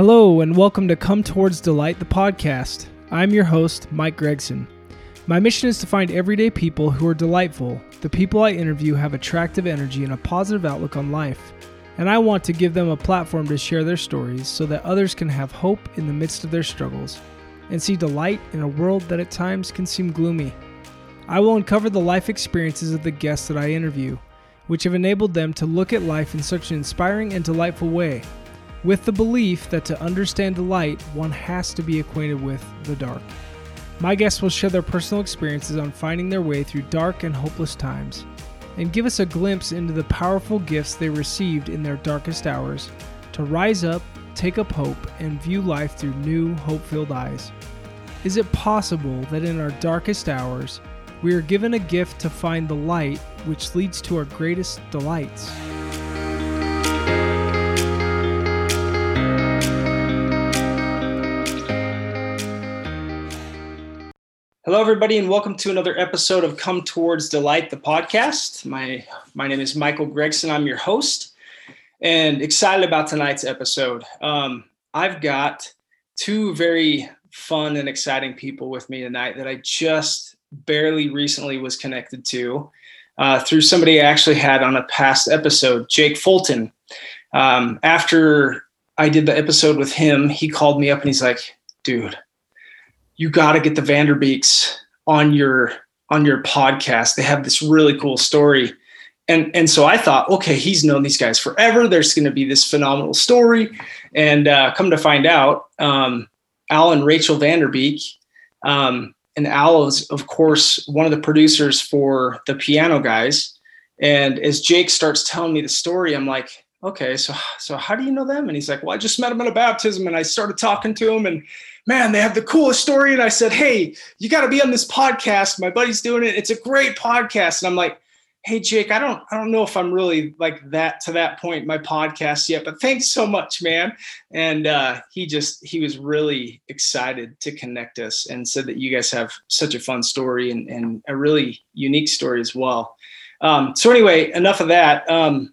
Hello, and welcome to Come Towards Delight, the podcast. I'm your host, Mike Gregson. My mission is to find everyday people who are delightful. The people I interview have attractive energy and a positive outlook on life. And I want to give them a platform to share their stories so that others can have hope in the midst of their struggles and see delight in a world that at times can seem gloomy. I will uncover the life experiences of the guests that I interview, which have enabled them to look at life in such an inspiring and delightful way with the belief that to understand the light, one has to be acquainted with the dark. My guests will share their personal experiences on finding their way through dark and hopeless times, and give us a glimpse into the powerful gifts they received in their darkest hours to rise up, take up hope, and view life through new, hope filled eyes. Is it possible that in our darkest hours, we are given a gift to find the light which leads to our greatest delights? Hello, everybody, and welcome to another episode of Come Towards Delight, the podcast. My my name is Michael Gregson. I'm your host, and excited about tonight's episode. Um, I've got two very fun and exciting people with me tonight that I just barely recently was connected to uh, through somebody I actually had on a past episode, Jake Fulton. Um, after I did the episode with him, he called me up and he's like, "Dude." You got to get the Vanderbeeks on your on your podcast. They have this really cool story. And, and so I thought, okay, he's known these guys forever. There's going to be this phenomenal story. And uh, come to find out, um, Al and Rachel Vanderbeek, um, and Al is, of course, one of the producers for the Piano Guys. And as Jake starts telling me the story, I'm like, okay, so so how do you know them? And he's like, well, I just met him at a baptism, and I started talking to him, and man, they have the coolest story. And I said, hey, you got to be on this podcast. My buddy's doing it. It's a great podcast. And I'm like, hey, Jake, I don't, I don't know if I'm really like that to that point in my podcast yet, but thanks so much, man. And uh, he just, he was really excited to connect us and said that you guys have such a fun story and, and a really unique story as well. Um, so anyway, enough of that. Um,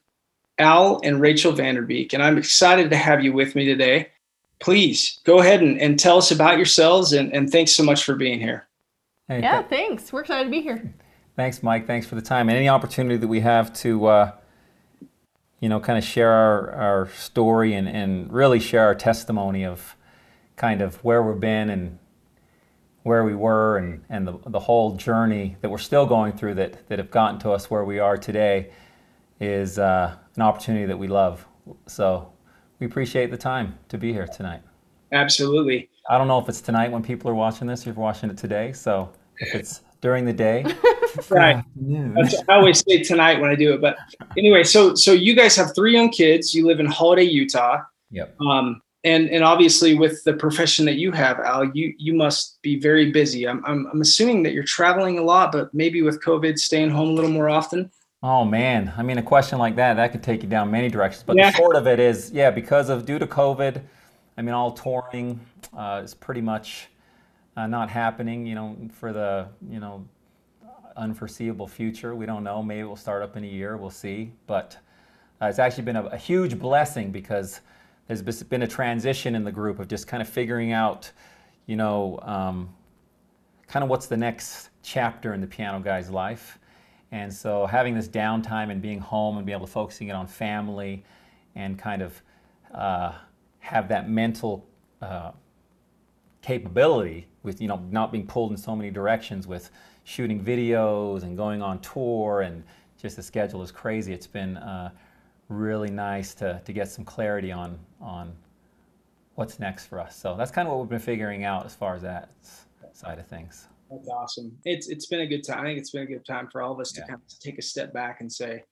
Al and Rachel Vanderbeek, and I'm excited to have you with me today please go ahead and, and tell us about yourselves and, and thanks so much for being here. Hey, yeah, th- thanks. We're excited to be here. Thanks, Mike. Thanks for the time and any opportunity that we have to, uh, you know, kind of share our, our story and, and really share our testimony of kind of where we've been and where we were and, and the, the whole journey that we're still going through that, that have gotten to us where we are today is uh, an opportunity that we love. So we appreciate the time to be here tonight. Absolutely. I don't know if it's tonight when people are watching this, if you're watching it today. So if it's during the day, right. I always say tonight when I do it. But anyway, so so you guys have three young kids. You live in Holladay, Utah. Yep. Um, and and obviously with the profession that you have, Al, you you must be very busy. I'm I'm, I'm assuming that you're traveling a lot, but maybe with COVID, staying home a little more often. Oh man, I mean, a question like that that could take you down many directions. But yeah. the short of it is, yeah, because of due to COVID, I mean, all touring uh, is pretty much uh, not happening. You know, for the you know unforeseeable future, we don't know. Maybe we'll start up in a year. We'll see. But uh, it's actually been a, a, huge blessing because there's been a transition in the group of just kind of figuring out, you know, um, kind of what's the next chapter in the piano guy's life and so having this downtime and being home and be able to focusing it on family and kind of uh, have that mental uh, capability with you know not being pulled in so many directions with shooting videos and going on tour and just the schedule is crazy. It's been uh, really nice to, to get some clarity on on what's next for us. So that's kind of what we've been figuring out as far as that side of things. That's awesome. It's it's been a good time. I think it's been a good time for all of us to kind of take a step back and say,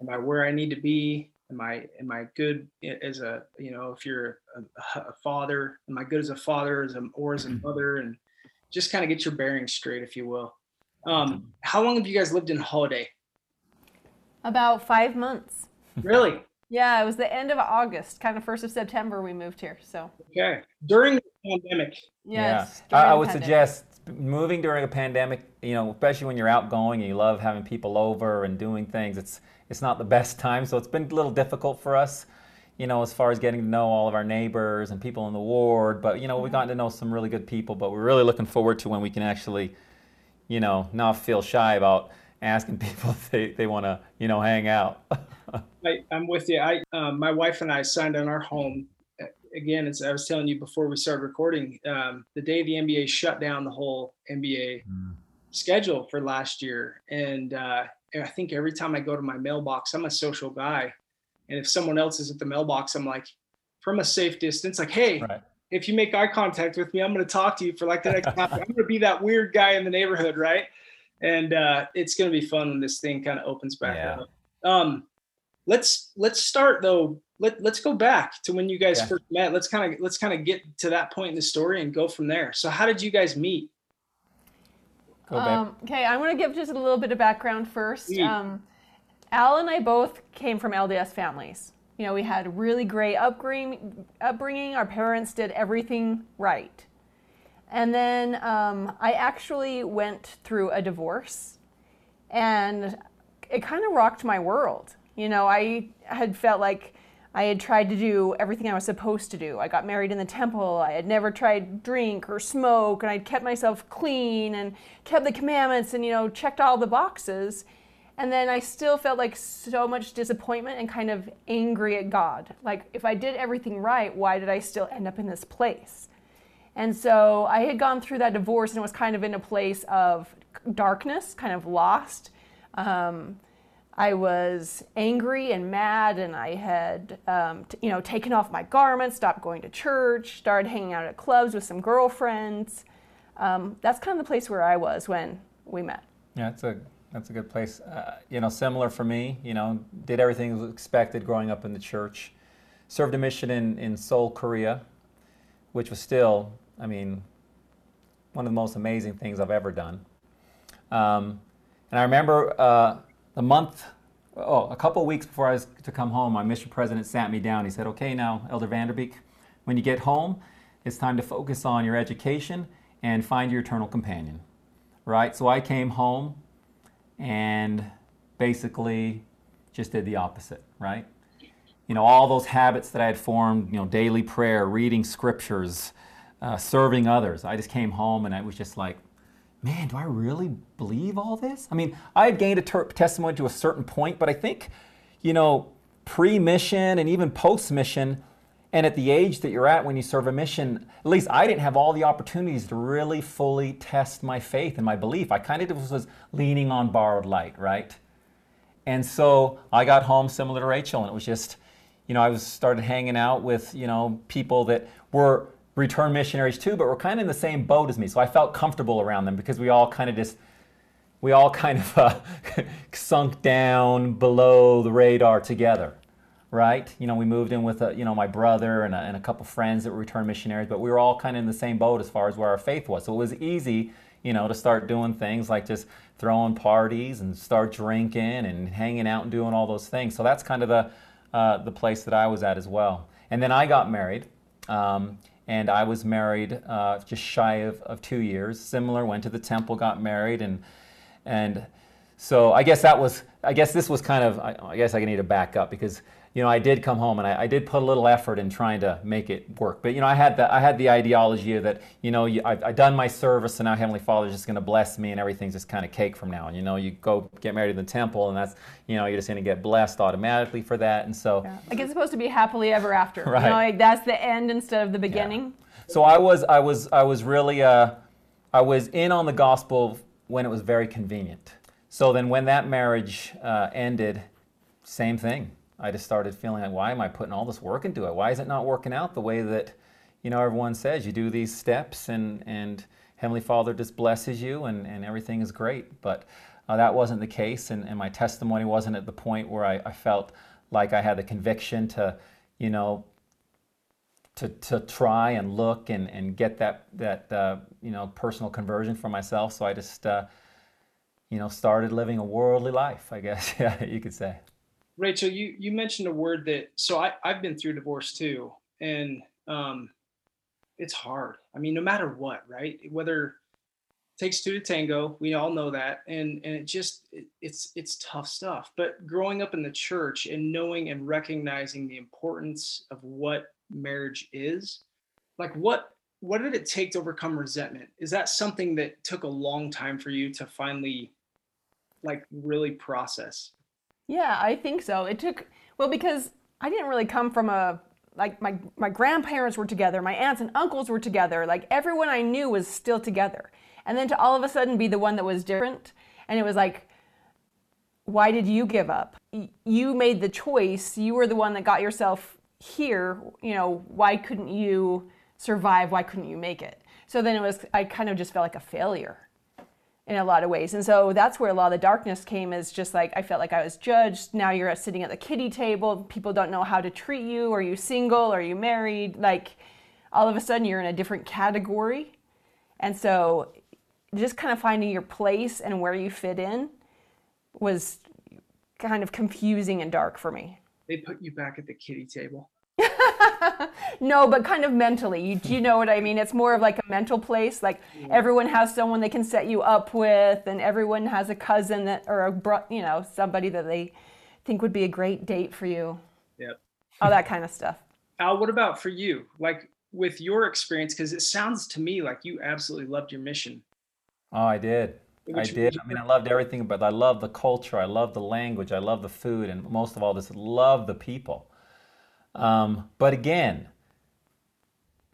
"Am I where I need to be? Am I am I good as a you know if you're a, a father? Am I good as a father as a or as a mm-hmm. mother? And just kind of get your bearings straight, if you will. Um, how long have you guys lived in Holladay? About five months. Really? yeah, it was the end of August, kind of first of September. We moved here. So okay, during the pandemic. Yes. Yeah. I, I would pandemic. suggest moving during a pandemic, you know, especially when you're outgoing and you love having people over and doing things, it's it's not the best time. So it's been a little difficult for us. you know, as far as getting to know all of our neighbors and people in the ward. But you know, we've gotten to know some really good people. But we're really looking forward to when we can actually, you know, not feel shy about asking people if they, they want to, you know, hang out. I, am with you. I, um, my wife and I signed on our home. Again, as I was telling you before we started recording, um, the day the NBA shut down the whole NBA mm. schedule for last year, and uh, I think every time I go to my mailbox, I'm a social guy, and if someone else is at the mailbox, I'm like, from a safe distance, like, hey, right. if you make eye contact with me, I'm going to talk to you for like the next half. I'm going to be that weird guy in the neighborhood, right? And uh, it's going to be fun when this thing kind of opens back yeah. up. Um, let's let's start though. Let let's go back to when you guys yeah. first met. Let's kind of let's kind of get to that point in the story and go from there. So, how did you guys meet? Um, okay, I'm going to give just a little bit of background first. Um, Al and I both came from LDS families. You know, we had really great upbringing. upbringing. Our parents did everything right. And then um, I actually went through a divorce, and it kind of rocked my world. You know, I had felt like I had tried to do everything I was supposed to do. I got married in the temple. I had never tried drink or smoke, and I'd kept myself clean and kept the commandments and, you know, checked all the boxes. And then I still felt like so much disappointment and kind of angry at God. Like, if I did everything right, why did I still end up in this place? And so I had gone through that divorce and was kind of in a place of darkness, kind of lost. Um, I was angry and mad, and I had, um, t- you know, taken off my garments, stopped going to church, started hanging out at clubs with some girlfriends. Um, that's kind of the place where I was when we met. Yeah, that's a that's a good place. Uh, you know, similar for me. You know, did everything was expected growing up in the church. Served a mission in in Seoul, Korea, which was still, I mean, one of the most amazing things I've ever done. Um, and I remember. Uh, a month, oh, a couple weeks before I was to come home, my mission president sat me down. He said, okay, now, Elder Vanderbeek, when you get home, it's time to focus on your education and find your eternal companion. Right? So I came home and basically just did the opposite, right? You know, all those habits that I had formed, you know, daily prayer, reading scriptures, uh, serving others. I just came home and I was just like, man, do I really believe all this? I mean, I had gained a testimony to a certain point, but I think, you know, pre mission and even post mission, and at the age that you're at when you serve a mission, at least I didn't have all the opportunities to really fully test my faith and my belief. I kind of was leaning on borrowed light, right? And so I got home similar to Rachel, and it was just, you know, I was started hanging out with, you know, people that were return missionaries too, but were kind of in the same boat as me. So I felt comfortable around them because we all kind of just, we all kind of uh, sunk down below the radar together, right? You know, we moved in with, a, you know, my brother and a, and a couple friends that were return missionaries, but we were all kind of in the same boat as far as where our faith was. So it was easy, you know, to start doing things like just throwing parties and start drinking and hanging out and doing all those things. So that's kind of the, uh, the place that I was at as well. And then I got married. Um, and I was married uh, just shy of, of two years. Similar, went to the temple, got married, and and so I guess that was I guess this was kind of I, I guess I need to back up because you know, I did come home and I, I, did put a little effort in trying to make it work. But you know, I had the I had the ideology that you know, you, I've, I've, done my service, and now Heavenly Father's just going to bless me, and everything's just kind of cake from now. And you know, you go get married in the temple, and that's you know, you're just going to get blessed automatically for that. And so, yeah. like it's supposed to be happily ever after. right. You know, like that's the end instead of the beginning. Yeah. So I was I was I was really uh, I was in on the gospel when it was very convenient. So then, when that marriage uh, ended, same thing I just started feeling like, why am I putting all this work into it? Why is it not working out the way that, you know, everyone says? You do these steps and, and Heavenly Father just blesses you and, and everything is great. But uh, that wasn't the case, and, and my testimony wasn't at the point where I, I felt like I had the conviction to, you know, to, to try and look and, and get that, that uh, you know, personal conversion for myself. So I just, uh, you know, started living a worldly life, I guess, yeah, you could say. Rachel, you you mentioned a word that so I I've been through divorce too, and um, it's hard. I mean, no matter what, right? Whether it takes two to tango. We all know that, and and it just it, it's it's tough stuff. But growing up in the church and knowing and recognizing the importance of what marriage is, like what what did it take to overcome resentment? Is that something that took a long time for you to finally like really process? Yeah, I think so. It took well because I didn't really come from a like my my grandparents were together, my aunts and uncles were together, like everyone I knew was still together. And then to all of a sudden be the one that was different and it was like why did you give up? You made the choice. You were the one that got yourself here. You know why couldn't you survive? Why couldn't you make it? So then it was i kind of just felt like a failure in a lot of ways. And so that's where a lot of the darkness came is just like i felt like i was judged. Now you're sitting at the kiddie table. People don't know how to treat you. Are you single? Are you married? Like all of a sudden you're in a different category. And so just kind of finding your place and where you fit in was kind of confusing and dark for me. They put you back at the kiddie table. no, but kind of mentally. You, you know what I mean? It's more of like a mental place. Like yeah. everyone has someone they can set you up with, and everyone has a cousin that, or a, bro, you know, somebody that they think would be a great date for you. Yep. All that kind of stuff. Al, what about for you? Like with your experience, because it sounds to me like you absolutely loved your mission. Oh, I did. I did. I mean, I loved everything, but I love the culture. I love the language. I love the food, and most of all, just love the people. Um, but again,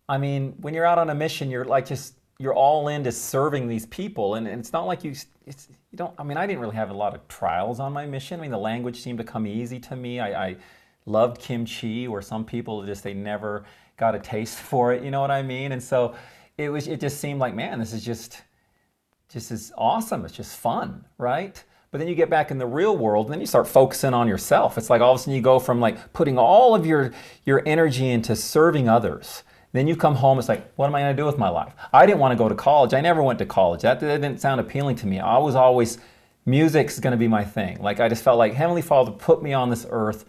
I mean, when you're out on a mission, you're like just you're all into serving these people, and, and it's not like you. It's you don't. I mean, I didn't really have a lot of trials on my mission. I mean, the language seemed to come easy to me. I, I loved kimchi, where some people just they never got a taste for it. You know what I mean? And so it was. It just seemed like, man, this is just just is awesome. It's just fun, right? But then you get back in the real world and then you start focusing on yourself. It's like all of a sudden you go from like putting all of your, your energy into serving others. Then you come home, it's like, what am I going to do with my life? I didn't want to go to college. I never went to college. That, that didn't sound appealing to me. I was always, music's going to be my thing. Like I just felt like Heavenly Father put me on this earth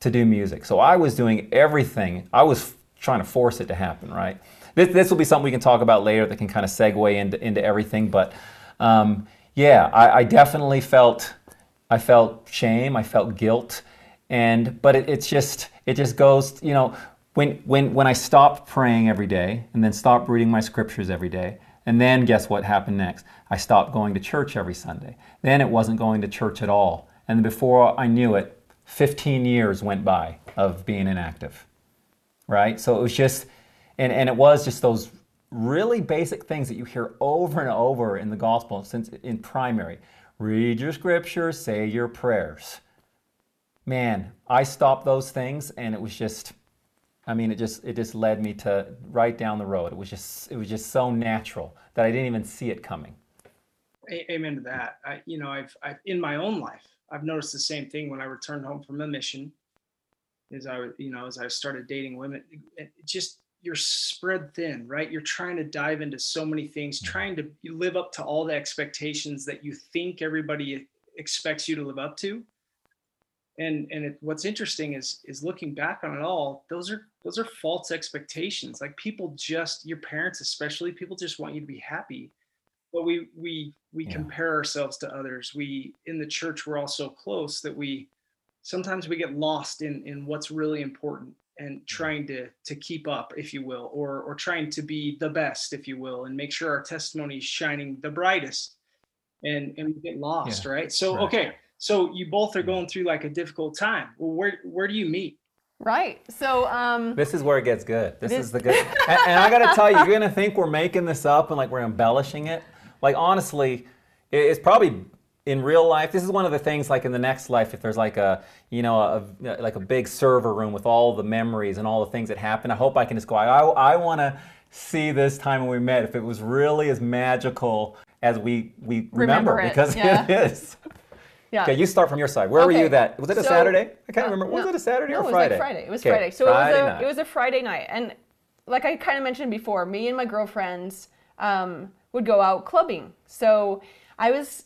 to do music. So I was doing everything. I was trying to force it to happen, right? this, this will be something we can talk about later that can kind of segue into, into everything. But um, yeah, I, I, definitely felt I felt shame, I felt guilt, and but it, it's just it just goes you know when when when I stopped praying every day and then stopped reading my scriptures every day. And then guess what happened next? I stopped going to church every Sunday. Then it wasn't going to church at all. And before I knew it, 15 years went by of being inactive. Right? So it was just and, and it was just those really basic things that you hear over and over in the gospel since in primary. Read your scriptures, say your prayers. Man, I stopped those things and it was just I mean it just it just led me to right down the road. It was just it was just so natural that I didn't even see it coming. Amen to that. I you know, I've I in my own life, I've noticed the same thing when I returned home from a mission. As I you know, as I started dating women, it just you're spread thin, right? You're trying to dive into so many things, mm-hmm. trying to live up to all the expectations that you think everybody expects you to live up to. And and it, what's interesting is is looking back on it all, those are those are false expectations. Like people just your parents especially, people just want you to be happy. But we we we yeah. compare ourselves to others. We in the church we're all so close that we sometimes we get lost in in what's really important and trying to to keep up if you will or or trying to be the best if you will and make sure our testimony is shining the brightest and and we get lost yeah. right? So right. okay so you both are going through like a difficult time. Well where where do you meet? Right so um this is where it gets good. This, this is the good and, and i gotta tell you you're gonna think we're making this up and like we're embellishing it. Like honestly it's probably in real life, this is one of the things like in the next life, if there's like a, you know, a, like a big server room with all the memories and all the things that happened, I hope I can just go, I, I want to see this time when we met, if it was really as magical as we, we remember, remember because yeah. it is. Yeah. Okay, you start from your side. Where okay. were you that? Was it a so, Saturday? I can't uh, remember. Was no, it a Saturday no, or Friday? It was like Friday. It was okay. Friday. So Friday it was a night. it was a Friday night, and like I kind of mentioned before, me and my girlfriends um, would go out clubbing. So I was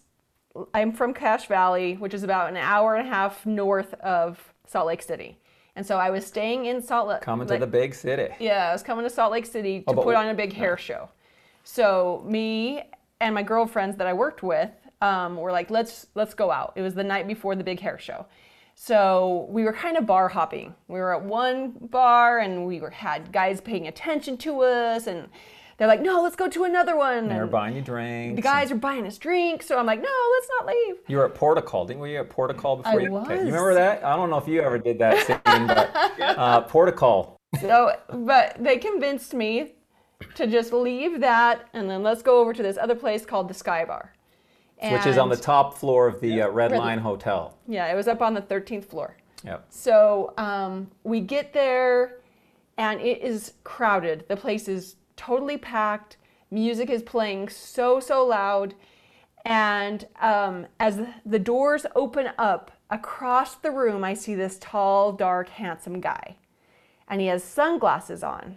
I'm from Cache Valley, which is about an hour and a half north of Salt Lake City. And so I was staying in Salt Lake. Coming to the big city. Yeah, I was coming to Salt Lake City to oh, put on a big hair show. So me and my girlfriends that I worked with um, were like, let's let's go out. It was the night before the big hair show. So we were kind of bar hopping. We were at one bar and we were had guys paying attention to us and they're like, no, let's go to another one. They're and buying you drinks. the guys are buying us drinks. So I'm like, no, let's not leave. You were at Port O' Call, didn't we? You were at Port O' Call before I you? Okay. You remember that? I don't know if you ever did that scene, but uh, Port O' Call. So, but they convinced me to just leave that and then let's go over to this other place called the Sky Bar. Which is on the top floor of the uh, Red Red- Lion Hotel. Yeah, it was up on the 13th floor. Yep. So um, we get there and it is crowded. The place is totally packed. Music is playing so, so loud. And um, as the doors open up across the room, I see this tall, dark, handsome guy. And he has sunglasses on.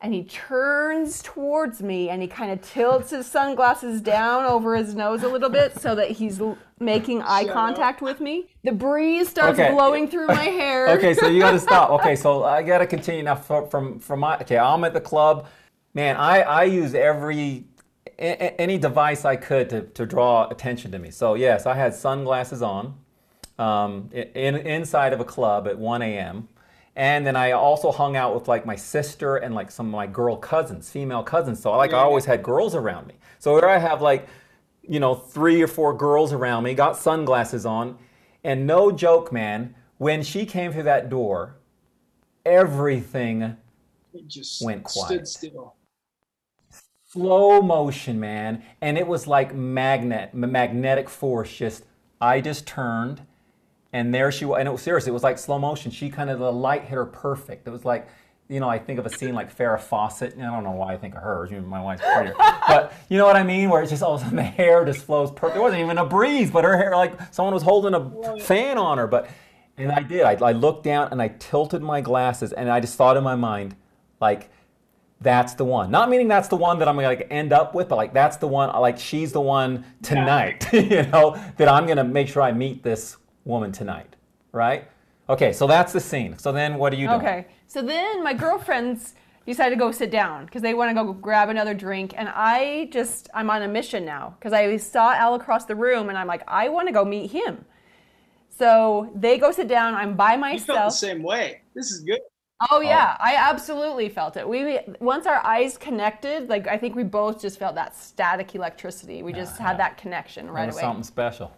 And he turns towards me and he kind of tilts his sunglasses down over his nose a little bit so that he's l- making eye Shut up. contact with me. The breeze starts Okay. blowing through my hair. Okay, so you got to stop. Okay, so I got to continue now from, from from my. Okay, I'm at the club. Man, I I use every a- any device I could to, to draw attention to me. So yes, I had sunglasses on, um, in inside of a club at 1 a.m. And then I also hung out with like my sister and like some of my girl cousins, female cousins. So like I always had girls around me. So here I have like, you know, three or four girls around me, got sunglasses on, and no joke, man. When she came through that door, everything It just Went stood quiet. still. Slow motion, man, and it was like magnet, magnetic force. Just I just turned, and there she was. And it was seriously, it was like slow motion. She kind of the light hit her perfect. It was like. You know, I think of a scene like Farrah Fawcett. and I don't know why I think of her. My wife's prettier, but you know what I mean. Where it's just all of a sudden the hair just flows perfect. It wasn't even a breeze, but her hair like someone was holding a fan on her. But and I did. I, I looked down and I tilted my glasses, and I just thought in my mind, like, that's the one. Not meaning that's the one that I'm gonna like end up with, but like that's the one. Like she's the one tonight. you know that I'm gonna make sure I meet this woman tonight, right? Okay, so that's the scene. So then, what are you doing? Okay. So then my girlfriends decided to go sit down because they want to go grab another drink. And I just, I'm on a mission now because I saw Al across the room and I'm like, I want to go meet him. So they go sit down. I'm by myself. You felt the myself. same way. This is good. Oh, oh yeah, I absolutely felt it. We once our eyes connected, like I think we both just felt that static electricity. We just Yeah, had yeah. that connection right away. something special.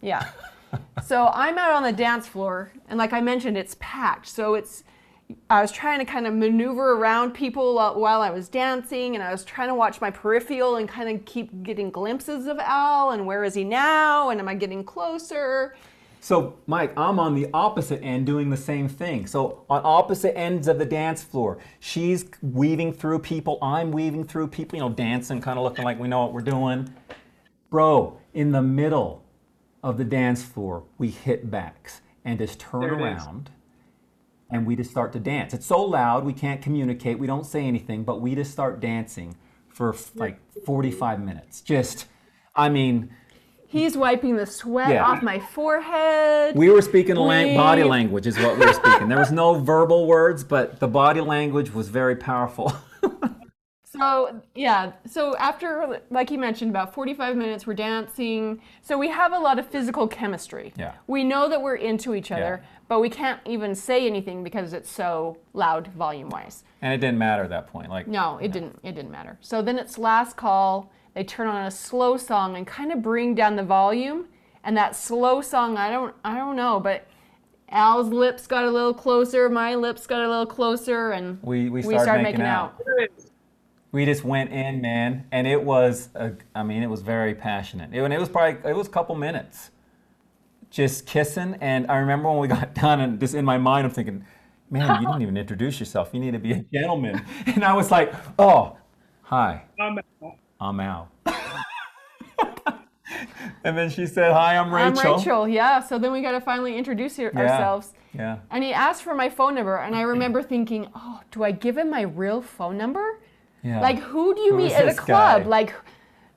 Yeah. so I'm out on the dance floor, and like I mentioned, it's packed. So it's, I was trying to kind of maneuver around people while while I was dancing, and I was trying to watch my peripheral and kind of keep getting glimpses of Al and where is he now, and am I getting closer? So, Mike, I'm on the opposite end doing the same thing. So, on opposite ends of the dance floor, she's weaving through people, I'm weaving through people, you know, dancing, kind of looking like we know what we're doing. Bro, in the middle of the dance floor, we hit backs and just turn There it is. around and we just start to dance. It's so loud, we can't communicate, we don't say anything, but we just start dancing for like 45 minutes. Just, I mean, He's wiping the sweat Yeah. off my forehead. We were speaking We- body language, is what we were speaking. There was no verbal words, but the body language was very powerful. So yeah, so after like you mentioned, about 45 minutes, we're dancing. So we have a lot of physical chemistry. Yeah. We know that we're into each other, Yeah. but we can't even say anything because it's so loud volume wise. and it didn't matter at that point. Like, No, it didn't. It didn't matter. So then it's last call. They turn on a slow song and kind of bring down the volume. And that slow song, I don't, I don't know, but Al's lips got a little closer, my lips got a little closer, and we, we started, making, out. We just went in, man, and it was, a, I mean, it was very passionate. It, and it was probably, it was a couple minutes just kissing. And I remember when we got done, and just in my mind, I'm thinking, man, you didn't even introduce yourself. You need to be a gentleman. And I was like, oh, hi. I'm Al. and then she said, Hi, I'm Rachel. I'm Rachel. Yeah. So then we got to finally introduce your- ourselves. Yeah. And he asked for my phone number, and I remember thinking, oh, do I give him my real phone number? Yeah. Like, who do you Who meet at a club? guy? Like,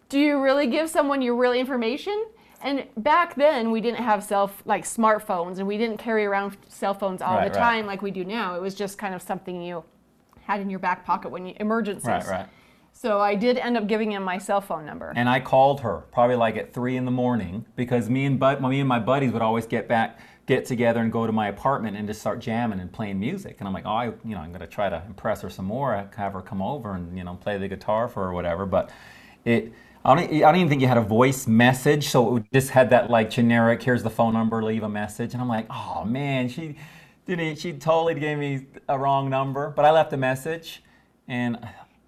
do you really give someone your real information? And back then, we didn't have cell like smartphones, and we didn't carry around cell phones all Right, the right. time like we do now. It was just kind of something you had in your back pocket when you emergencies. Right, right. So I did end up giving him my cell phone number. And I called her probably like at three in the morning because me and bud, me and my buddies would always get back, get together and go to my apartment and just start jamming and playing music. And I'm like, oh, I, you know, I'm gonna try to impress her some more, uh, have her come over and you know play the guitar for her or whatever. But it, I don't, I don't even think you had a voice message, so it just had that like generic. Here's the phone number, leave a message. And I'm like, oh man, she didn't. She totally gave me a wrong number, but I left a message, and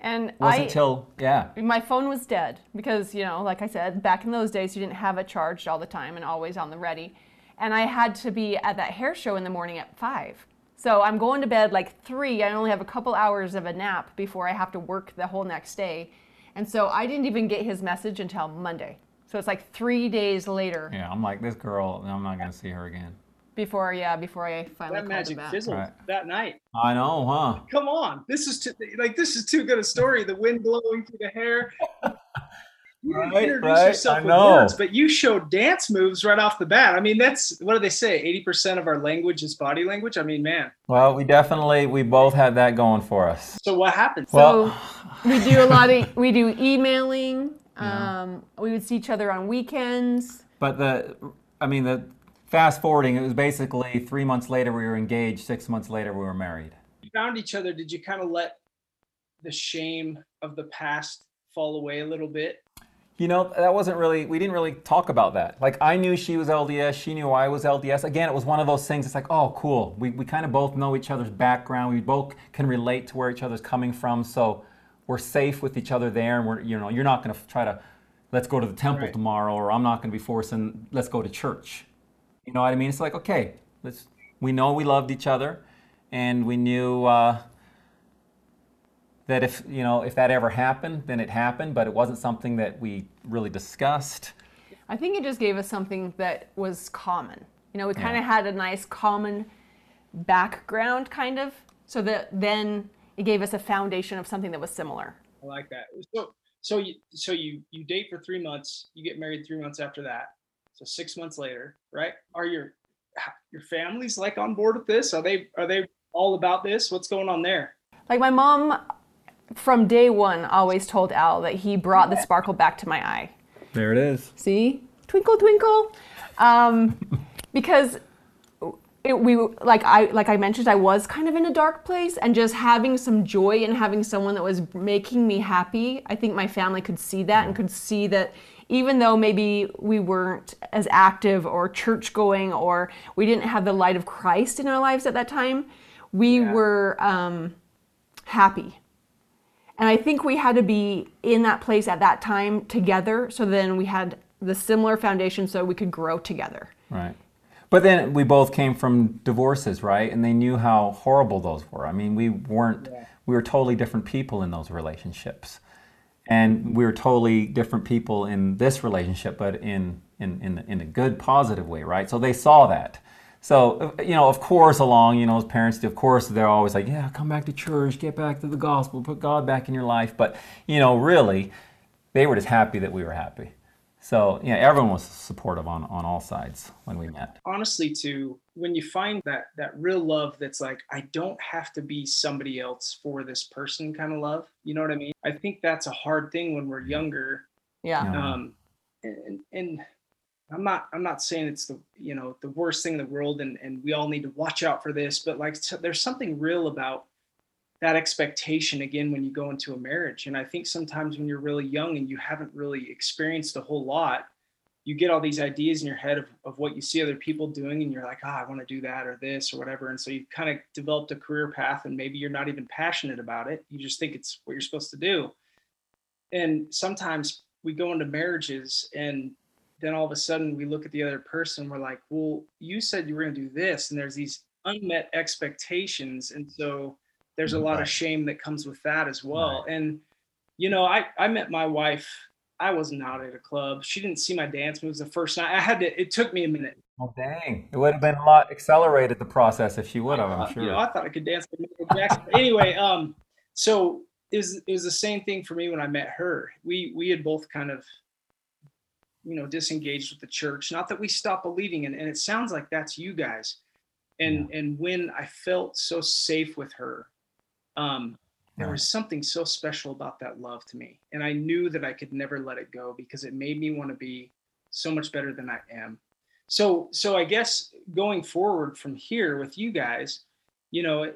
and wasn't I, until yeah. my phone was dead because, you know, like I said, back in those days, you didn't have it charged all the time and always on the ready. And I had to be at that hair show in the morning at five. So I'm going to bed like three. I only have a couple hours of a nap before I have to work the whole next day. And so I didn't even get his message until Monday. So it's like three days later Yeah, I'm like this girl. I'm not gonna see her again. Before, yeah, before I finally That magic him back. fizzled Right. that night. I know, huh? Come on, this is too, like this is too good a story. The wind blowing through the hair. You didn't Right, introduce right, yourself I with know. words, but you showed dance moves right off the bat. I mean, that's what do they say? Eighty percent of our language is body language. I mean, man. Well, we definitely we both had that going for us. So what happened? Well, So we do a lot of we do emailing. Um, we would see each other on weekends. but the I mean the fast forwarding, it was basically three months later we were engaged. Six months later we were married. you found each other. Did you kind of let the shame of the past fall away a little bit? You know, that wasn't really, we didn't really talk about that. Like, I knew she was LDS, she knew I was LDS. Again, it was one of those things, it's like, oh, cool. We, we kind of both know each other's background. We both can relate to where each other's coming from. So we're safe with each other there. And we're, you know, you're not going to try to, let's go to the temple Right. tomorrow, or I'm not going to be forcing, let's go to church. You know what I mean? It's like, okay, let's, we know we loved each other and we knew, uh, that if you know if that ever happened then it happened but it wasn't something that we really discussed I think it just gave us something that was common. You know, we kind of Yeah. had a nice common background, kind of, so that then it gave us a foundation of something that was similar. I like that. So so you so you you date for three months. You get married three months after that. So six months later, right? Are your your families like on board with this? Are they are they all about this? What's going on there? Like my mom, from day one, always told Al that he brought the sparkle back to my eye. there it is See, twinkle, twinkle, um, because it, we like I like I mentioned, I was kind of in a dark place, and just having some joy and having someone that was making me happy. I think my family could see that and could see that even though maybe we weren't as active or church going or we didn't have the light of Christ in our lives at that time, we Yeah. were um, happy. And I think we had to be in that place at that time together. So then we had the similar foundation so we could grow together. right but then we both came from divorces right and they knew how horrible those were i mean we weren't we were totally different people in those relationships and we were totally different people in this relationship but in in in, in a good positive way right? So they saw that. So you know of course along you know as parents do of course they're always like yeah come back to church get back to the gospel put god back in your life. But you know really they were just happy that we were happy so yeah everyone was supportive on on all sides when we met honestly too, when you find that that real love that's like i don't have to be somebody else for this person kind of love you know what i mean i think that's a hard thing when we're younger Yeah. Yeah. um and and i'm not i'm not saying it's the you know the worst thing in the world and and we all need to watch out for this but like so there's something real about that expectation again when you go into a marriage. And i think sometimes when you're really young and you haven't really experienced a whole lot you get all these ideas in your head of, of what you see other people doing and you're like ah i want to do that or this or whatever. And so you've kind of developed a career path and maybe you're not even passionate about it. You just think it's what you're supposed to do. And sometimes we go into marriages and then all of a sudden we look at the other person we're like well you said you were going to do this. And there's these unmet expectations. And so there's a lot of shame that comes with that as well. And you know i i met my wife i wasn't at a club. She didn't see my dance moves the first night. I had to it took me a minute. Oh dang. It would have been a lot accelerated the process if she would have i'm sure. You know, I thought I could dance with Michael Jackson. Anyway, um, so it was it was the same thing for me when I met her. We we had both kind of, you know, disengaged with the church. Not that we stopped believing, and, and it sounds like that's you guys. And and when I felt so safe with her, um, there was something so special about that love to me. And I knew that I could never let it go because it made me want to be so much better than I am. So, so I guess going forward from here with you guys, you know,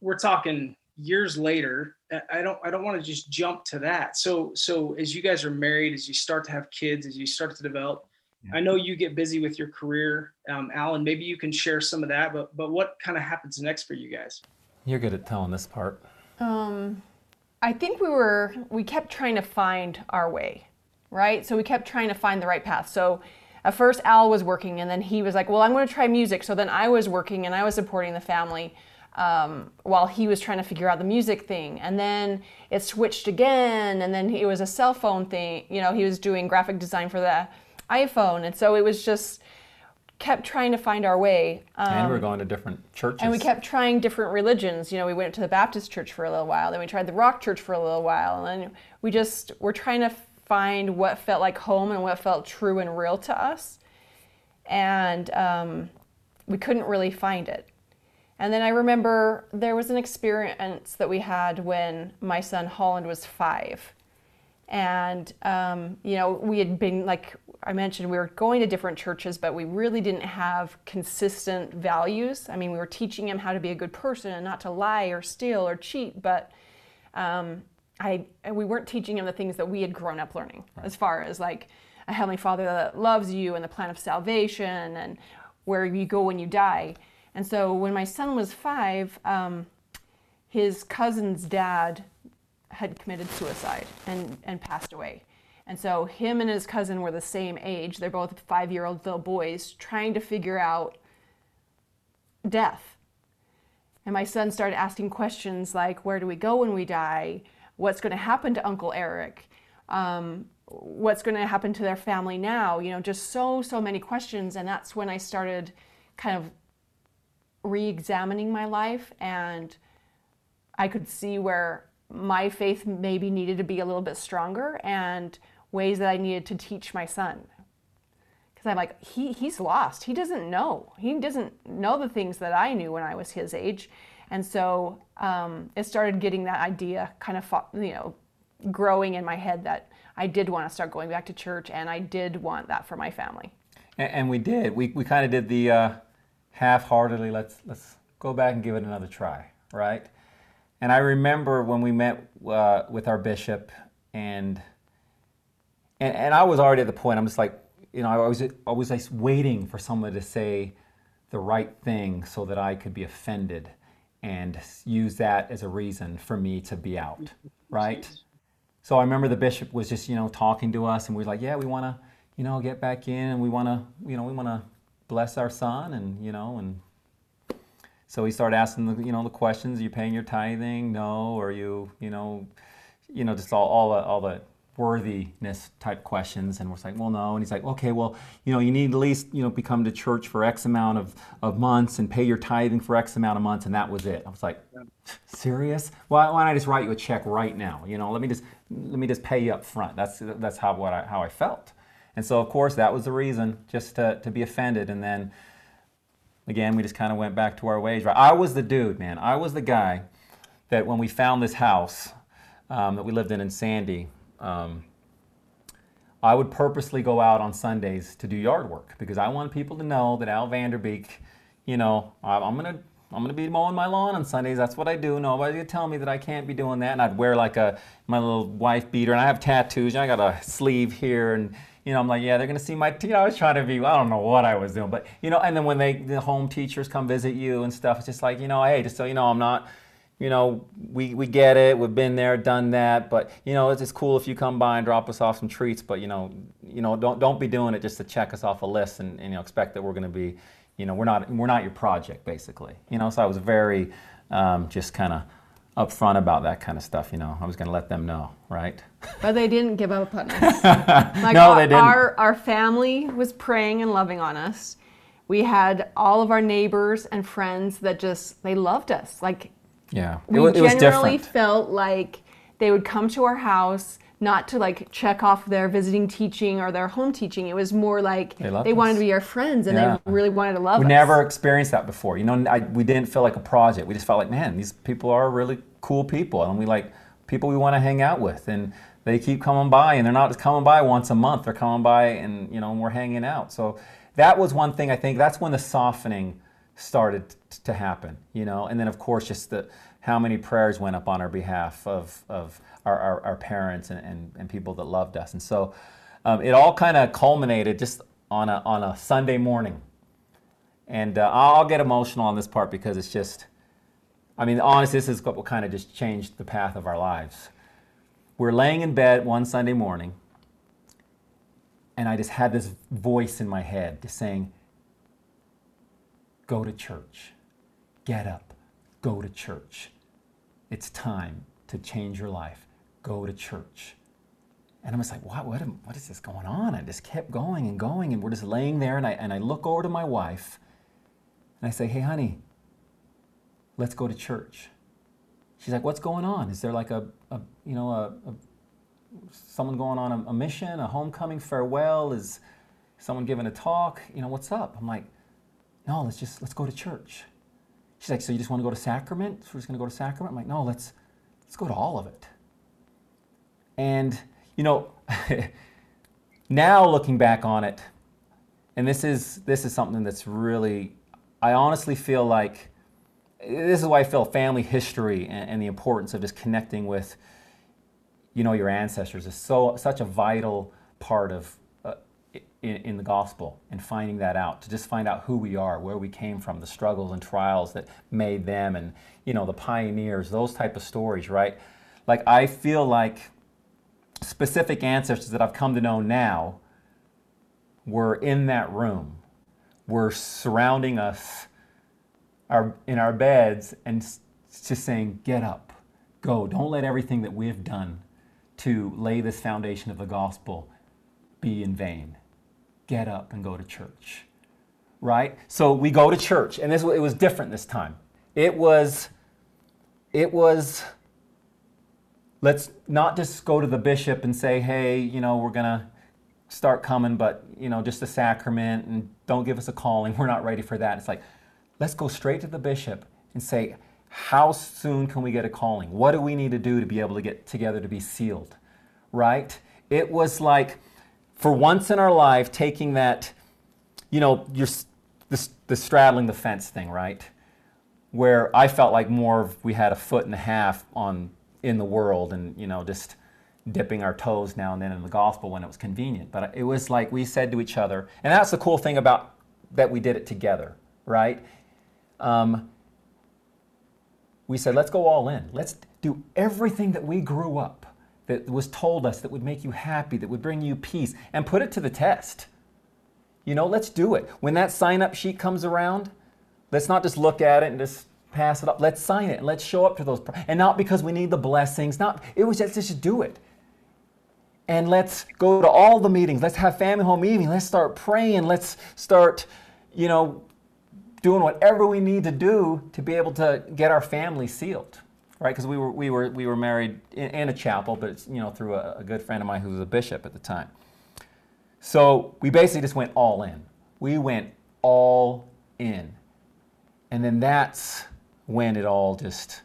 we're talking years later. I don't, I don't want to just jump to that. So, so as you guys are married, as you start to have kids, as you start to develop, yeah. I know you get busy with your career, um, Alan. Maybe you can share some of that. But, but what kind of happens next for you guys? You're good at telling this part. Um, I think we were, we kept trying to find our way, right? So we kept trying to find the right path. So at first Al was working and then he was like, well, I'm going to try music. So then I was working and I was supporting the family um, while he was trying to figure out the music thing. And then it switched again. And then it was a cell phone thing. You know, he was doing graphic design for the iPhone. And so it was just, kept trying to find our way. Um, and we were going to different churches. And we kept trying different religions. You know, we went to the Baptist church for a little while, then we tried the Rock church for a little while, and then we just were trying to find what felt like home and what felt true and real to us. And um, we couldn't really find it. And then I remember there was an experience that we had when my son Holland was five. And, um, you know, we had been like I mentioned, we were going to different churches, but we really didn't have consistent values. I mean, we were teaching him how to be a good person and not to lie or steal or cheat, but um, I we weren't teaching him the things that we had grown up learning, right. as far as like a heavenly Father that loves you and the plan of salvation and where you go when you die. And so when my son was five, um, his cousin's dad had committed suicide and, and passed away. And so him and his cousin were the same age. They're both five year old little boys trying to figure out death. And my son started asking questions like, Where do we go when we die? What's going to happen to Uncle Eric? Um, what's going to happen to their family now? You know, just so, so many questions. And that's when I started kind of re examining my life. And I could see where my faith maybe needed to be a little bit stronger. And ways that I needed to teach my son. Because I'm like, he, he's lost. He doesn't know. He doesn't know the things that I knew when I was his age. And so um, it started getting that idea kind of, you know, growing in my head that I did want to start going back to church and I did want that for my family. And, and we did. We, we kind of did the uh, half-heartedly, let's, let's go back and give it another try, right? And I remember when we met uh, with our bishop and and, and I was already at the point, I'm just like, you know, I was, I was like waiting for someone to say the right thing so that I could be offended and use that as a reason for me to be out, right? So I remember the bishop was just, you know, talking to us and we were like, yeah, we want to, you know, get back in and we want to, you know, we want to bless our son and, you know, and so he started asking the, you know, the questions, are you paying your tithing? No. Are you, you know, you know, just all, all the, all the worthiness type questions. And we're like well no. And he's like okay well you know you need at least you know become to church for x amount of, of months and pay your tithing for x amount of months. And that was it. I was like serious? Why, why don't i just write you a check right now? You know let me just let me just pay you up front. That's that's how what I, how i felt. And so of course that was the reason just to, to be offended. And then again we just kind of went back to our ways right i was the dude man i was the guy that when we found this house um, that we lived in in sandy um, I would purposely go out on Sundays to do yard work because I want people to know that Al Vanderbeek, you know, I'm gonna I'm gonna be mowing my lawn on Sundays. That's what I do. Nobody's gonna tell me that I can't be doing that. And I'd wear like a my little wife beater, and I have tattoos. And I got a sleeve here, and you know, I'm like, yeah, they're gonna see my. You know, I was trying to be. I don't know what I was doing, but you know, and then when they the home teachers come visit you and stuff, it's just like, you know, hey, just so you know, I'm not you know, we, we get it. We've been there, done that. But you know, it's, it's cool if you come by and drop us off some treats. But you know, you know, don't don't be doing it just to check us off a list and, and you know expect that we're going to be, you know, we're not we're not your project basically. You know, so I was very um, just kind of upfront about that kind of stuff. You know, I was going to let them know, right? But they didn't give up on us. like no, our, they didn't. Our our family was praying and loving on us. We had all of our neighbors and friends that just they loved us. Like yeah, we it, it generally felt like they would come to our house. Not to like check off their visiting teaching or their home teaching. It was more like they, they wanted to be our friends and yeah. they really wanted to love we us. We never experienced that before. You know, I, we didn't feel like a project. We just felt like, man, these people are really cool people, and we like people we want to hang out with, and they keep coming by, and they're not just coming by once a month. They're coming by, and you know, and we're hanging out. So that was one thing. I think that's when the softening started t- to happen. You know, and then of course just the how many prayers went up on our behalf of of our, our, our parents and, and, and, people that loved us. And so um, it all kind of culminated just on a, on a Sunday morning. And uh, I'll get emotional on this part because it's just, I mean, honestly, this is what kind of just changed the path of our lives. We're laying in bed one Sunday morning, and I just had this voice in my head just saying, Go to church. Get up. Go to church. It's time to change your life go to church. And I'm just like, what, what, what is this going on? I just kept going and going, and we're just laying there, and I, and I look over to my wife, and I say, hey, honey, let's go to church. She's like, what's going on? Is there like a, a you know, a, a someone going on a, a, mission, a homecoming farewell? Is someone giving a talk? You know, what's up? I'm like, no, let's just, let's go to church. She's like, so you just want to go to sacrament? So we're just going to go to sacrament? I'm like, no, let's, let's go to all of it. And, you know, now looking back on it, and this is, this is something that's really, I honestly feel like, this is why I feel family history and, and the importance of just connecting with, you know, your ancestors is so, such a vital part of, in, in, the gospel and finding that out to just find out who we are where we came from the struggles and trials that made them and you know the pioneers those type of stories right like i feel like specific ancestors that I've come to know now were in that room, were surrounding us our, in our beds and just saying, Get up, go. Don't let everything that we have done to lay this foundation of the gospel be in vain. Get up and go to church. Right? So we go to church, and this it was different this time. It was, it was let's not just go to the bishop and say, hey, you know, we're to start coming, but, you know, just a sacrament and don't give us a calling. We're not ready for that. It's like, let's go straight to the bishop and say, how soon can we get a calling? What do we need to do to be able to get together to be sealed? Right? It was like, for once in our life, taking that, you know, you're, the, the straddling the fence thing, right? Where I felt like more we had a foot and a half on in the world and, you know, just dipping our toes now and then in the gospel when it was convenient. But it was like we said to each other, and that's the cool thing about that we did it together, right? Um, we said, let's go all in. Let's do everything that we grew up, that was told us that would make you happy, that would bring you peace, and put it to the test. You know, let's do it. When that sign up sheet comes around, let's not just look at it and just pass it up. Let's sign it and let's show up to those. And not because we need the blessings. Not it was just, just do it. And let's go to all the meetings. Let's have family home evening. Let's start praying. Let's start, you know, doing whatever we need to do to be able to get our family sealed, right? Because we were we were we were married in, in a chapel, but it's, you know through a, a good friend of mine who was a bishop at the time. So we basically just went all in. We went all in, and then that's when it all just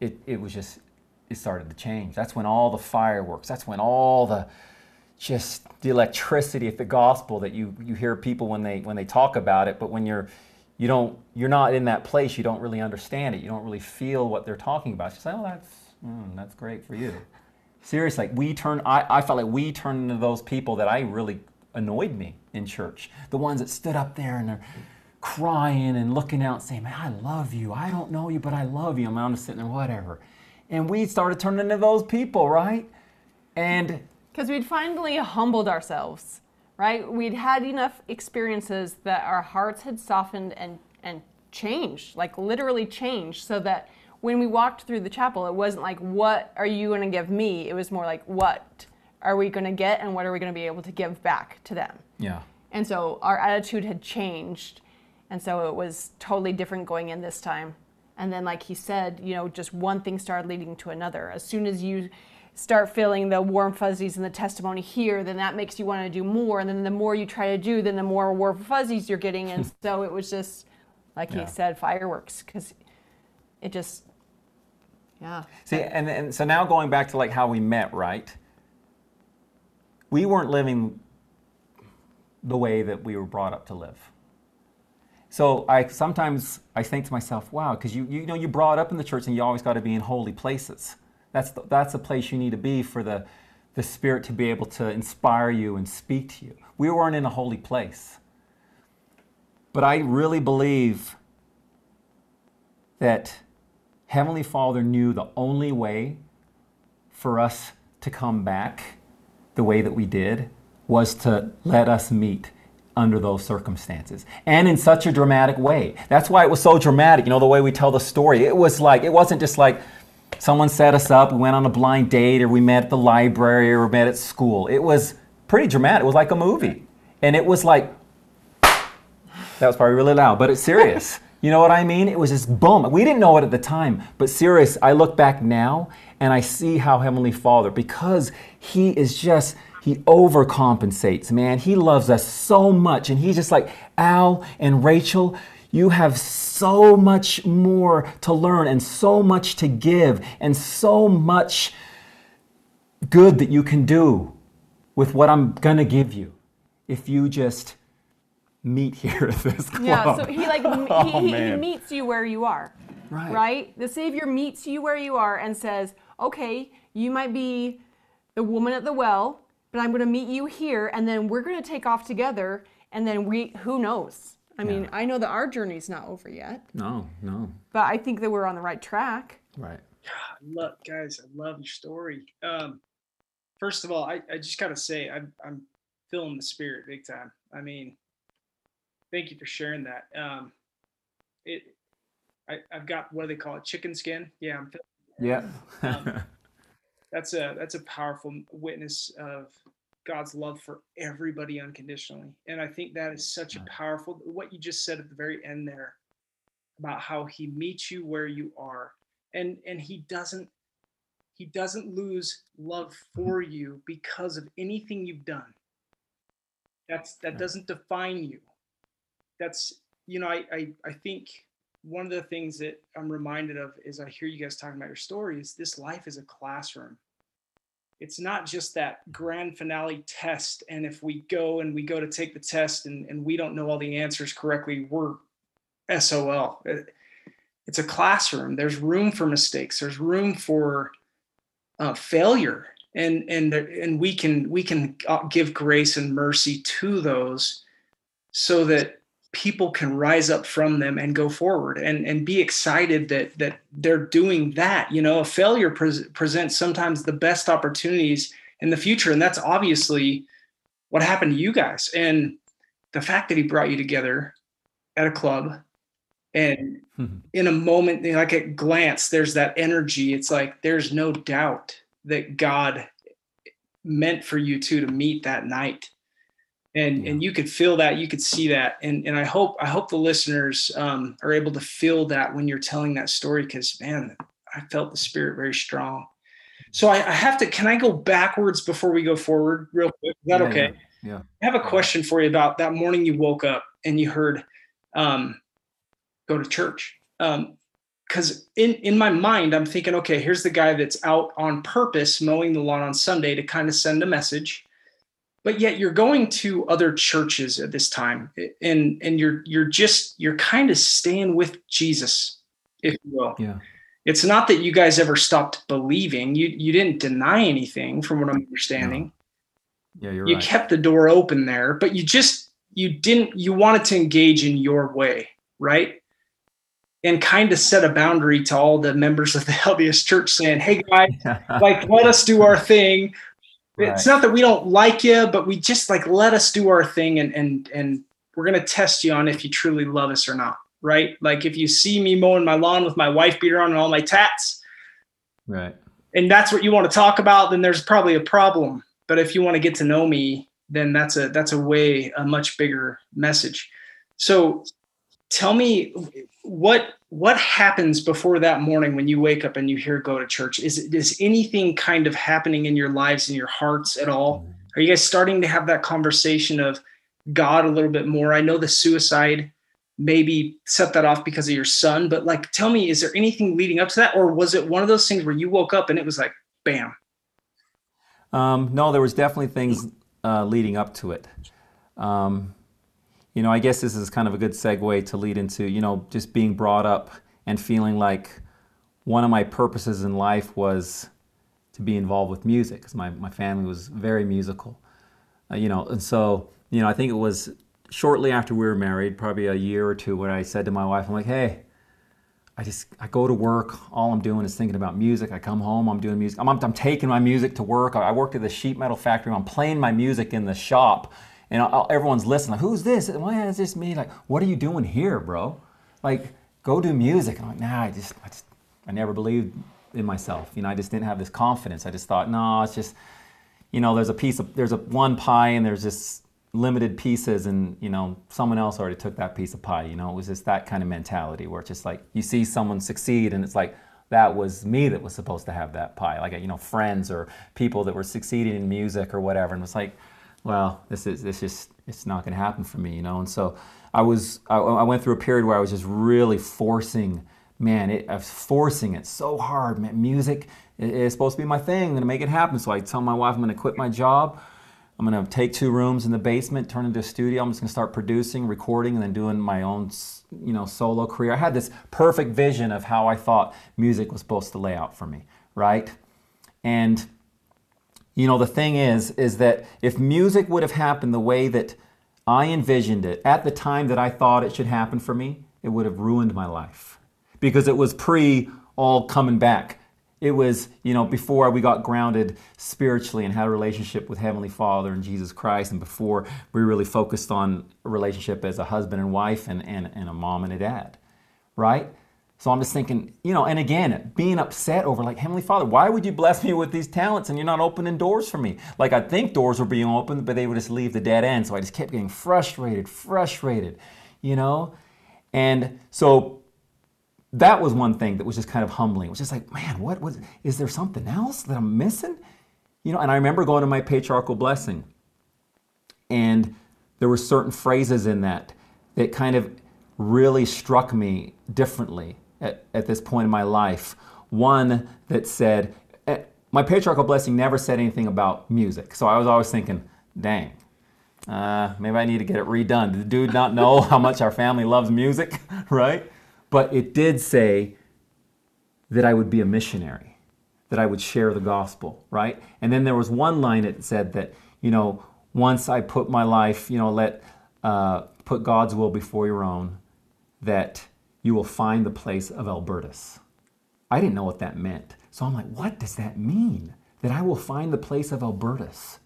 it, it was just it started to change that's when all the fireworks that's when all the just the electricity of the gospel that you you hear people when they when they talk about it but when you're you don't you're not in that place you don't really understand it you don't really feel what they're talking about she's like oh that's mm, that's great for you seriously like we turn I, I felt like we turned into those people that i really annoyed me in church the ones that stood up there and they're crying and looking out and saying, Man, I love you. I don't know you, but I love you. I'm just sitting there, whatever. And we started turning into those people, right? And because we'd finally humbled ourselves, right? We'd had enough experiences that our hearts had softened and, and changed, like literally changed, so that when we walked through the chapel, it wasn't like, What are you going to give me? It was more like, What are we going to get and what are we going to be able to give back to them? Yeah. And so our attitude had changed and so it was totally different going in this time. And then, like he said, you know, just one thing started leading to another. As soon as you, start feeling the warm fuzzies and the testimony here, then that makes you want to do more. And then the more you try to do, then the more warm fuzzies you're getting. And so it was just, like yeah. he said, fireworks because it just, yeah. See, and, and so now going back to like how we met, right? We weren't living the way that we were brought up to live. So I sometimes I think to myself, wow, because you, you know you brought up in the church and you always got to be in holy places. That's the, that's the place you need to be for the the Spirit to be able to inspire you and speak to you. We weren't in a holy place. But I really believe that Heavenly Father knew the only way for us to come back the way that we did was to let us meet under those circumstances and in such a dramatic way. That's why it was so dramatic, you know, the way we tell the story. It was like, it wasn't just like someone set us up, we went on a blind date, or we met at the library, or we met at school. It was pretty dramatic. It was like a movie. And it was like, that was probably really loud, but it's serious. You know what I mean? It was just boom. We didn't know it at the time, but serious. I look back now and I see how Heavenly Father, because He is just, He overcompensates, man. He loves us so much. And He's just like, Al and Rachel, you have so much more to learn and so much to give and so much good that you can do with what I'm going to give you if you just meet here at this club. Yeah, so he like oh, he, he, he, meets you where you are. Right. Right? The Savior meets you where you are and says, "Okay, you might be the woman at the well, but I'm going to meet you here and then we're going to take off together and then we who knows. I yeah. mean, I know that our journey's not over yet. No, no. But I think that we're on the right track. Right. Look, guys, I love your story. Um, first of all, I, I just got to say, I'm, I'm feeling the spirit big time. I mean, thank you for sharing that. Um, it, I, have got what do they call it, chicken skin? Yeah, I'm. feeling Yeah. um, that's a that's a powerful witness of God's love for everybody unconditionally, and I think that is such a powerful. What you just said at the very end there about how He meets you where you are, and and He doesn't He doesn't lose love for mm-hmm. you because of anything you've done. That's that doesn't define you that's you know I, I i think one of the things that i'm reminded of is i hear you guys talking about your stories this life is a classroom it's not just that grand finale test and if we go and we go to take the test and, and we don't know all the answers correctly we're sol it's a classroom. There's room for mistakes. There's room for uh, failure. And and and we can we can uh, give grace and mercy to those so that people can rise up from them and go forward and and be excited that that they're doing that. You know a failure pre- presents sometimes the best opportunities in the future and that's obviously what happened to you guys. And the fact that he brought you together at a club and mm-hmm. in a moment like at glance there's that energy. It's like there's no doubt that god meant for you two to meet that night and yeah. and you could feel that you could see that. And and i hope i hope the listeners um, are able to feel that when you're telling that story because man i felt the spirit very strong. So I, I, have to can i go backwards before we go forward real quick? Is that yeah, okay? yeah, yeah, i have a question for you about that morning you woke up and you heard um, go to church. Because um, in in my mind i'm thinking okay here's the guy that's out on purpose mowing the lawn on sunday to kind of send a message but yet you're going to other churches at this time and and you're you're just you're kind of staying with jesus if you will yeah it's not that you guys ever stopped believing you you didn't deny anything from what i'm understanding no. yeah you're you right. kept the door open there but you just you didn't you wanted to engage in your way right and kind of set a boundary to all the members of the LDS church saying, Hey guys, like let us do our thing. Right. It's not that we don't like you, but we just like let us do our thing and and and we're gonna test you on if you truly love us or not. Right? Like if you see me mowing my lawn with my wife beater on and all my tats, right. And that's what you want to talk about, then there's probably a problem. But if you want to get to know me, then that's a that's a way a much bigger message. So tell me what what happens before that morning when you wake up and you hear go to church? Is is anything kind of happening in your lives in your hearts at all? Are you guys starting to have that conversation of god a little bit more? I know the suicide maybe set that off because of your son but like tell me is there anything leading up to that or was it one of those things where you woke up and it was like bam? Um, no there was definitely things uh, leading up to it. Um, you know, I guess this is kind of a good segue to lead into, you know, just being brought up and feeling like one of my purposes in life was to be involved with music because my, my family was very musical, uh, you know, and so, you know, I think it was shortly after we were married, probably a year or two, where I said to my wife, I'm like, hey, I just I go to work. All I'm doing is thinking about music. I come home. I'm doing music. I'm, I'm taking my music to work. I worked at the sheet metal factory. I'm playing my music in the shop and I'll, everyone's listening. Like, Who's this? Why is this me? Like, what are you doing here, bro? Like, go do music. And I'm like, nah, I just, I just, I never believed in myself. You know, I just didn't have this confidence. I just thought, no, it's just, you know, there's a piece of, there's a one pie and there's just limited pieces and, you know, someone else already took that piece of pie. You know, it was just that kind of mentality where it's just like, you see someone succeed and it's like, that was me that was supposed to have that pie. Like, you know, friends or people that were succeeding in music or whatever. And it's like, well, this is this just it's not going to happen for me, you know. And so I was I, I, went through a period where I was just really forcing, man, it, I was forcing it so hard. Man, music is supposed to be my thing. I'm going to make it happen. So I tell my wife I'm going to quit my job. I'm going to take two rooms in the basement, turn into a studio. I'm just going to start producing, recording, and then doing my own, you know, solo career. I had this perfect vision of how I thought music was supposed to lay out for me, right? And you know, the thing is, is that if music would have happened the way that I envisioned it at the time that I thought it should happen for me, it would have ruined my life because it was pre all coming back. It was, you know, before we got grounded spiritually and had a relationship with Heavenly Father and Jesus Christ, and before we really focused on a relationship as a husband and wife and, and, and a mom and a dad, right? So I'm just thinking, you know, and again, being upset over like, Heavenly Father, why would you bless me with these talents and you're not opening doors for me? Like I think doors were being opened, but they would just leave the dead end. So I just kept getting frustrated, frustrated, you know? And so that was one thing that was just kind of humbling. It was just like, man, what was is there something else that I'm missing? You know, and I remember going to my patriarchal blessing. And there were certain phrases in that that kind of really struck me differently at, at this point in my life. One that said, eh, my patriarchal blessing never said anything about music. So I was always thinking, dang, uh, maybe I need to get it redone. Did the dude not know how much our family loves music, right? But it did say that I would be a missionary, that I would share the gospel, right? And then there was one line that said that, you know, once I put my life, you know, let uh, put God's will before your own, that you will find the place of Albertus. I didn't know what that meant. So I'm like, what does that mean? That I will find the place of Albertus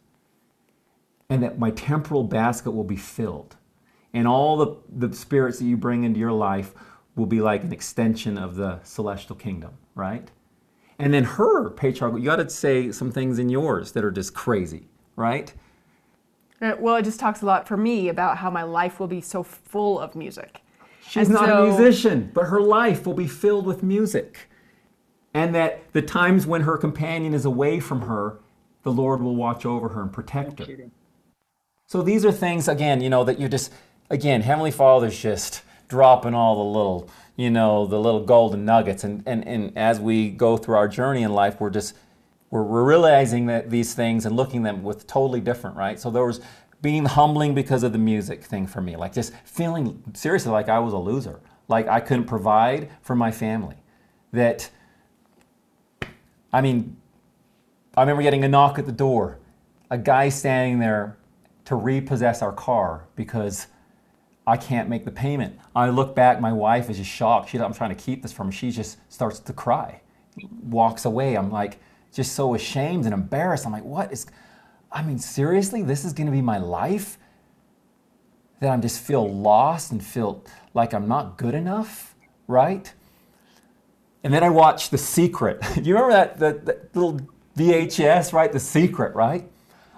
and that my temporal basket will be filled. And all the, the spirits that you bring into your life will be like an extension of the celestial kingdom, right? And then her patriarchal, you got to say some things in yours that are just crazy, right? Uh, well, it just talks a lot for me about how my life will be so full of music. She's and not so, a musician, but her life will be filled with music. And that the times when her companion is away from her, the Lord will watch over her and protect her. So these are things, again, you know, that you're just, again, Heavenly Father's just dropping all the little, you know, the little golden nuggets. And, and, and as we go through our journey in life, we're just, we're, we're realizing that these things and looking them with totally different, right? So there was being humbling because of the music thing for me. Like just feeling seriously like I was a loser. Like I couldn't provide for my family. That, I mean, I remember getting a knock at the door, a guy standing there to repossess our car because I can't make the payment. I look back, my wife is just shocked. She, I'm trying to keep this from her. She just starts to cry, walks away. I'm like, just so ashamed and embarrassed. I'm like, what is, I mean, seriously, this is going to be my life? That I'm just feel lost and feel like I'm not good enough, right? And then I watched The Secret. You remember that, that, that little VHS, right? The Secret, right?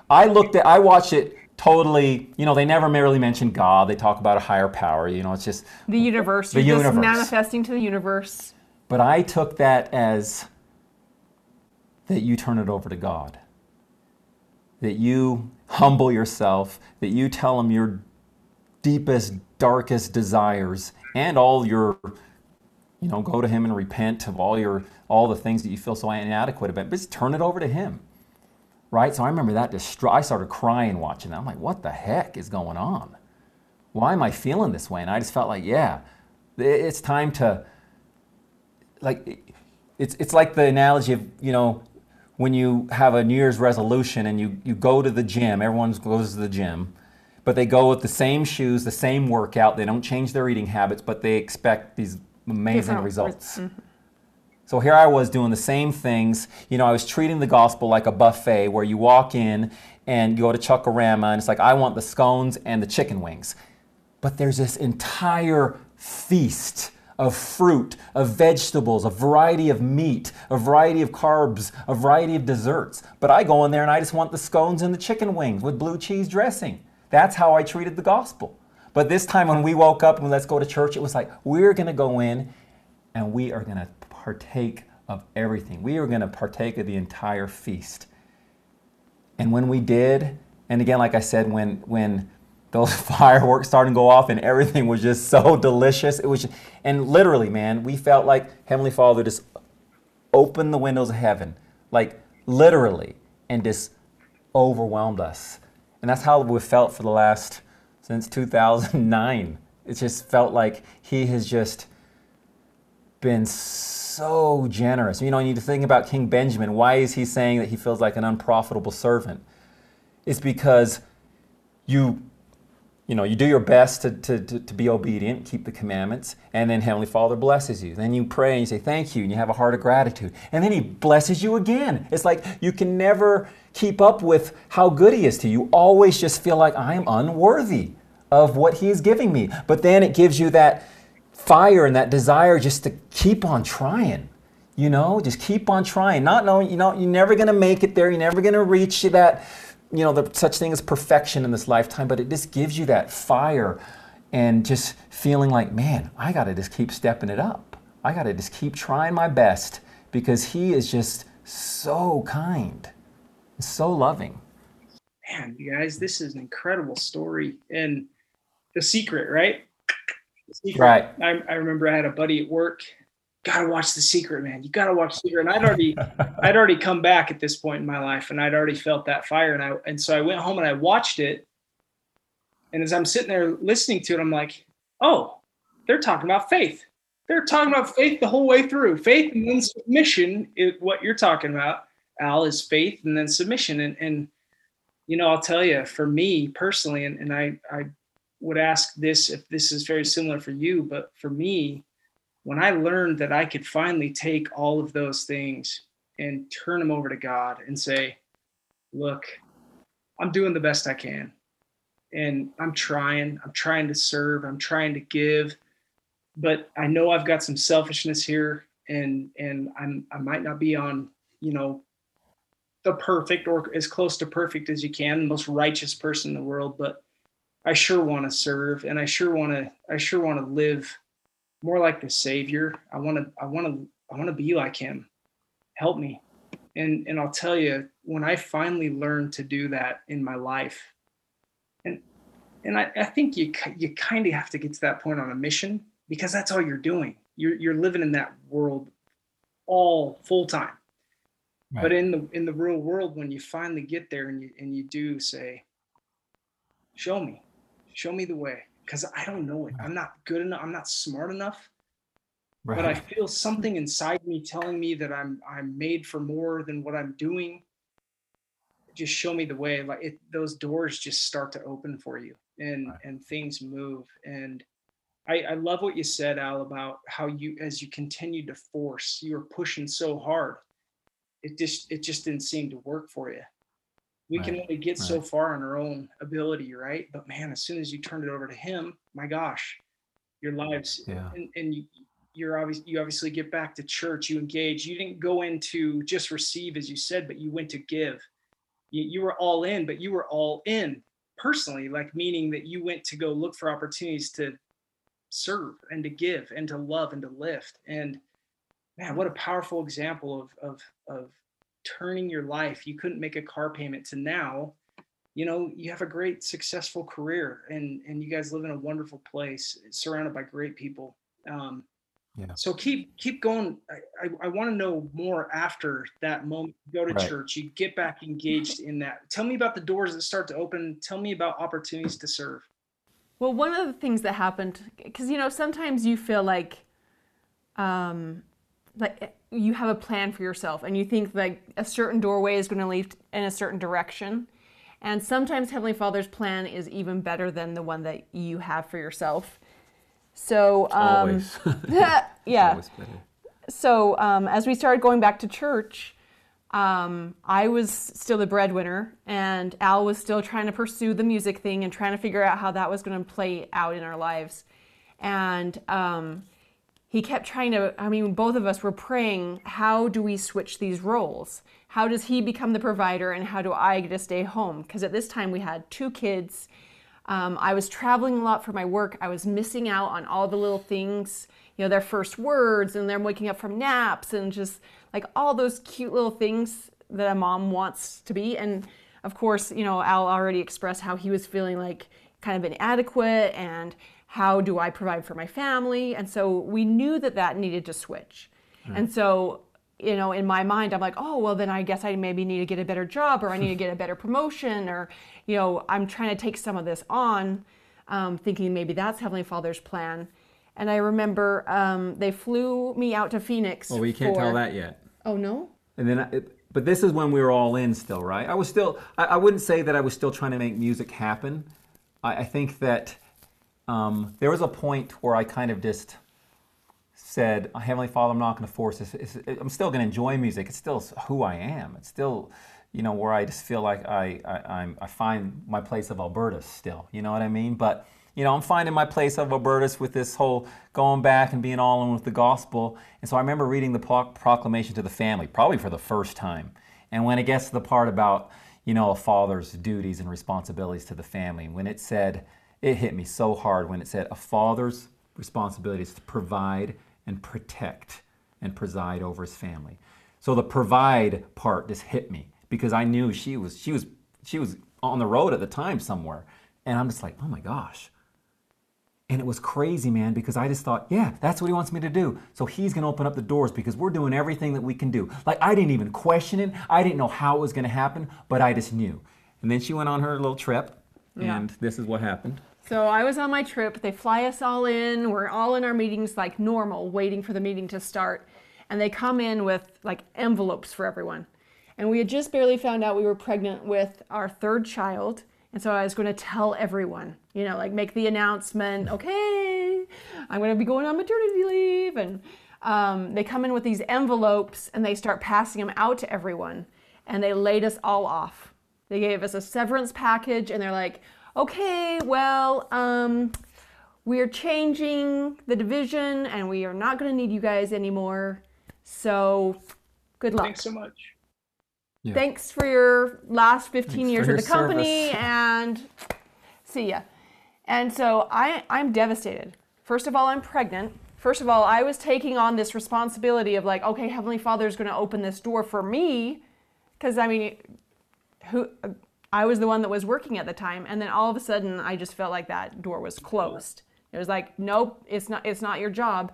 I looked at, I watched it totally, you know, they never merely mention God. They talk about a higher power. You know, it's just the universe. The You're universe. just manifesting to the universe. But I took that as that you turn it over to God. That you humble yourself, that you tell him your deepest, darkest desires and all your you know, go to him and repent of all your all the things that you feel so inadequate about. But just turn it over to him. Right? So I remember that distro- I started crying watching that. I'm like, what the heck is going on? Why am I feeling this way? And I just felt like, yeah, it's time to like it's it's like the analogy of, you know, when you have a New Year's resolution and you, you go to the gym, everyone goes to the gym, but they go with the same shoes, the same workout, they don't change their eating habits, but they expect these amazing Different results. Mm-hmm. So here I was doing the same things. You know, I was treating the gospel like a buffet where you walk in and you go to Chuck-A-Rama and it's like, I want the scones and the chicken wings. But there's this entire feast of fruit, of vegetables, a variety of meat, a variety of carbs, a variety of desserts. But I go in there and I just want the scones and the chicken wings with blue cheese dressing. That's how I treated the gospel. But this time when we woke up and let's go to church, it was like, we're going to go in and we are going to partake of everything. We are going to partake of the entire feast. And when we did, and again, like I said, when, when those fireworks starting to go off and everything was just so delicious. It was, just, and literally, man, we felt like Heavenly Father just opened the windows of heaven, like literally, and just overwhelmed us. And that's how we felt for the last, since 2009. It just felt like He has just been so generous. You know, you need to think about King Benjamin. Why is he saying that he feels like an unprofitable servant? It's because you you know, you do your best to, to, to, to, be obedient, keep the commandments, and then Heavenly Father blesses you. Then you pray and you say thank you, and you have a heart of gratitude. And then He blesses you again. It's like you can never keep up with how good He is to you. You always just feel like I am unworthy of what He is giving me. But then it gives you that fire and that desire just to keep on trying. You know, just keep on trying, not knowing, you know, you're never going to make it there. You're never going to reach that you know, the such thing as perfection in this lifetime, but it just gives you that fire and just feeling like, man, I got to just keep stepping it up. I got to just keep trying my best because he is just so kind, so loving. Man, you guys, this is an incredible story. And the secret, right? The secret. Right. I, I remember I had a buddy at work gotta watch The Secret, man. You gotta watch Secret. And I'd already, I'd already come back at this point in my life, and I'd already felt that fire. And I, and so I went home and I watched it. And as I'm sitting there listening to it, I'm like, oh, they're talking about faith. They're talking about faith the whole way through. Faith and then submission is what you're talking about, Al, is faith and then submission. And and you know, I'll tell you, for me personally, and, and I I would ask this if this is very similar for you, but for me, when I learned that I could finally take all of those things and turn them over to God and say, look, I'm doing the best I can. And I'm trying, I'm trying to serve, I'm trying to give, but I know I've got some selfishness here and and I'm I might not be on, you know, the perfect or as close to perfect as you can, the most righteous person in the world, but I sure want to serve and I sure want to I sure want to live more like the savior. I want to, I want to, I want to be like him. Help me. And, and I'll tell you, when I finally learned to do that in my life, and, and I, I think you, you kind of have to get to that point on a mission because that's all you're doing. You're, you're living in that world all full time. Right. But in the in the real world, when you finally get there and you and you do say, "Show me, show me the way," because I don't know it. I'm not good enough. I'm not smart enough. Right. But I feel something inside me telling me that I'm I'm made for more than what I'm doing. Just show me the way. Like it, those doors just start to open for you, and right. and things move. And I, I love what you said, Al, about how you as you continued to force, you were pushing so hard. It just it just didn't seem to work for you we right. can only get right. so far on our own ability, right? But man, as soon as you turn it over to Him, my gosh, your lives yeah. and, and you, you're obviously you obviously get back to church, you engage. You didn't go into just receive, as you said, but you went to give. You, you were all in, but you were all in personally, like meaning that you went to go look for opportunities to serve and to give and to love and to lift. And man, what a powerful example of of of turning your life. You couldn't make a car payment to now, you know, you have a great successful career and and you guys live in a wonderful place, surrounded by great people. Um, yeah. So keep keep going. I, I, I want to know more after that moment. You go to right. church, you get back engaged in that. Tell me about the doors that start to open. Tell me about opportunities to serve. Well, one of the things that happened, because you know, sometimes you feel like, um, like you have a plan for yourself, and you think like a certain doorway is going to lead in a certain direction, and sometimes Heavenly Father's plan is even better than the one that you have for yourself. So um, yeah. So um, as we started going back to church, um, I was still the breadwinner, and Al was still trying to pursue the music thing and trying to figure out how that was going to play out in our lives. And um, he kept trying to, I mean, both of us were praying, how do we switch these roles? How does he become the provider, and how do I get to stay home? Because at this time we had two kids um, I was traveling a lot for my work. I was missing out on all the little things, you know, their first words and them waking up from naps and just like all those cute little things that a mom wants to be. And of course, you know, Al already expressed how he was feeling like kind of inadequate and how do I provide for my family? And so we knew that that needed to switch. Mm. And so you know, in my mind, I'm like, oh, well, then I guess I maybe need to get a better job or I need to get a better promotion or, you know, I'm trying to take some of this on, um, thinking maybe that's Heavenly Father's plan. And I remember um, they flew me out to Phoenix. Well, we can't for... tell that yet. Oh, no? And then, I, but this is when we were all in still, right? I was still, I, I wouldn't say that I was still trying to make music happen. I, I think that um, there was a point where I kind of just, said, Heavenly Father, I'm not going to force this. It's, I'm still going to enjoy music. It's still who I am. It's still, you know, where I just feel like I, I, I find my place of Albertus still. You know what I mean? But, you know, I'm finding my place of Albertus with this whole going back and being all in with the gospel. And so I remember reading the proclamation to the family, probably for the first time. And when it gets to the part about, you know, a father's duties and responsibilities to the family, when it said, it hit me so hard when it said, a father's responsibility is to provide and protect and preside over his family. So the provide part just hit me because I knew she was she was she was on the road at the time somewhere. And I'm just like, "Oh my gosh." And it was crazy, man, because I just thought, yeah, that's what he wants me to do. So he's going to open up the doors because we're doing everything that we can do. Like, I didn't even question it. I didn't know how it was going to happen, but I just knew. And then she went on her little trip, yeah. and this is what happened. So I was on my trip. They fly us all in. We're all in our meetings like normal, waiting for the meeting to start. And they come in with like envelopes for everyone. And we had just barely found out we were pregnant with our third child. And so I was going to tell everyone, you know, like make the announcement, okay, I'm going to be going on maternity leave. And um, they come in with these envelopes and they start passing them out to everyone. And they laid us all off. They gave us a severance package and they're like, okay, well, um, we're changing the division and we are not going to need you guys anymore. So good luck. Thanks so much. Yeah. Thanks for your last 15 Thanks years with the company service. and see ya. And so I, I'm devastated. First of all, I'm pregnant. First of all, I was taking on this responsibility of like, okay, Heavenly Father is going to open this door for me. Because I mean, who I was the one that was working at the time, and then all of a sudden, I just felt like that door was closed. It was like, nope, it's not. It's not your job.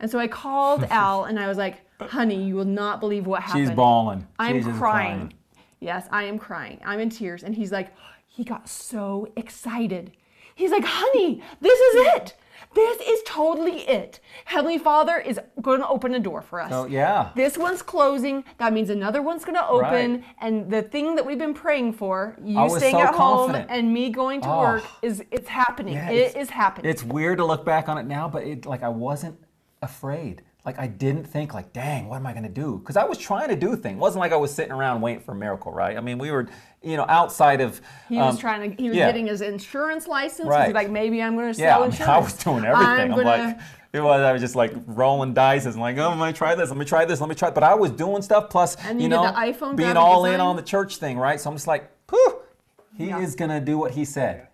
And so I called Al, and I was like, "Honey, you will not believe what happened." She's bawling. I'm She's crying. crying. Yes, I am crying. I'm in tears, and he's like, he got so excited. He's like, "Honey, this is it." This is totally it. Heavenly Father is going to open a door for us. Oh, yeah. This one's closing. That means another one's going to open. Right. And the thing that we've been praying for, you staying so at confident. home and me going to oh. work, ah. is it's happening. Yeah, it it's, is happening. It's weird to look back on it now, but it, like I wasn't afraid like I didn't think like, dang, what am I gonna do? Because I was trying to do things. It wasn't like I was sitting around waiting for a miracle, right? I mean, we were, you know, outside of. He was um, trying to. He was yeah. getting his insurance license. Right. He's like, maybe I'm gonna sell yeah, insurance. I, mean, I was doing everything. I'm, I'm gonna... like, it was. I was just like rolling dice and like, oh, let me try this. Let me try this. Let me try. It. But I was doing stuff plus, and you, know, being all in on the church thing, right? So I'm just like, whew, He yeah. is going to do what he said.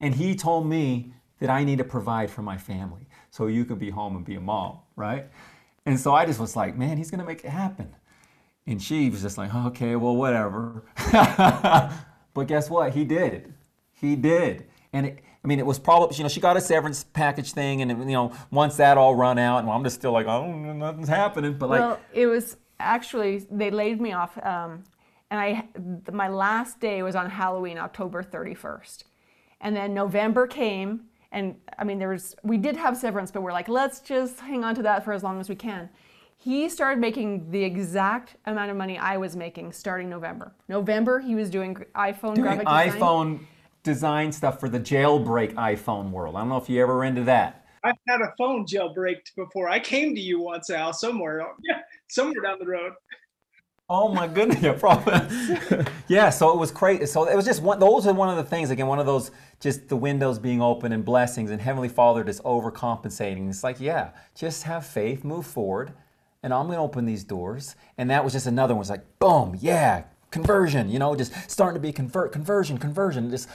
And he told me that I need to provide for my family so you can be home and be a mom, right? And so I just was like, man, he's going to make it happen. And she was just like, okay, well, whatever. but guess what? He did. He did. And it, I mean, it was probably, you know, she got a severance package thing, and, you know, once that all run out, and I'm just still like, oh, nothing's happening. But like, well, it was actually, they laid me off. Um, and I, my last day was on Halloween, October 31st. And then November came, and I mean, there was, we did have severance, but we're like, let's just hang on to that for as long as we can. He started making the exact amount of money I was making starting November. November, he was doing iPhone doing graphic design. iPhone design stuff for the jailbreak iPhone world. I don't know if you ever were into that. I've had a phone jailbreaked before. I came to you once, Al, somewhere, yeah, somewhere down the road. Oh my goodness, yeah, probably. yeah, so it was crazy. So it was just one. Those are one of the things. Again, one of those just the windows being open and blessings, and Heavenly Father just overcompensating. It's like, yeah, just have faith, move forward, and I'm to open these doors. And that was just another one. It's like, boom, yeah, conversion. You know, just starting to be convert, conversion, conversion. Just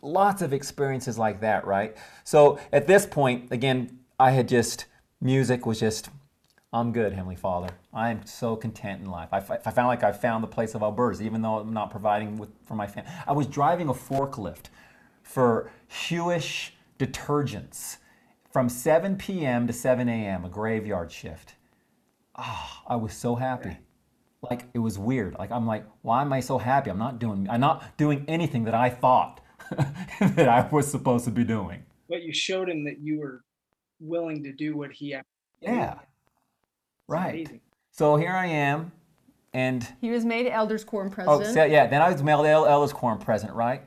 lots of experiences like that, right? So at this point, again, I had just music was just I'm good, Heavenly Father. I am so content in life. I, I found like I found the place of Alberta's, even though I'm not providing with, for my family. I was driving a forklift for Huish Detergents from 7 p.m. to 7 a.m., a graveyard shift. Oh, I was so happy. Like it was weird. Like I'm like, why am I so happy? I'm not doing I'm not doing anything that I thought that I was supposed to be doing. But you showed him that you were willing to do what he asked. Yeah. Right. Amazing. So here I am, and he was made elders quorum president. Oh, so, yeah. Then I was made elders quorum president, right?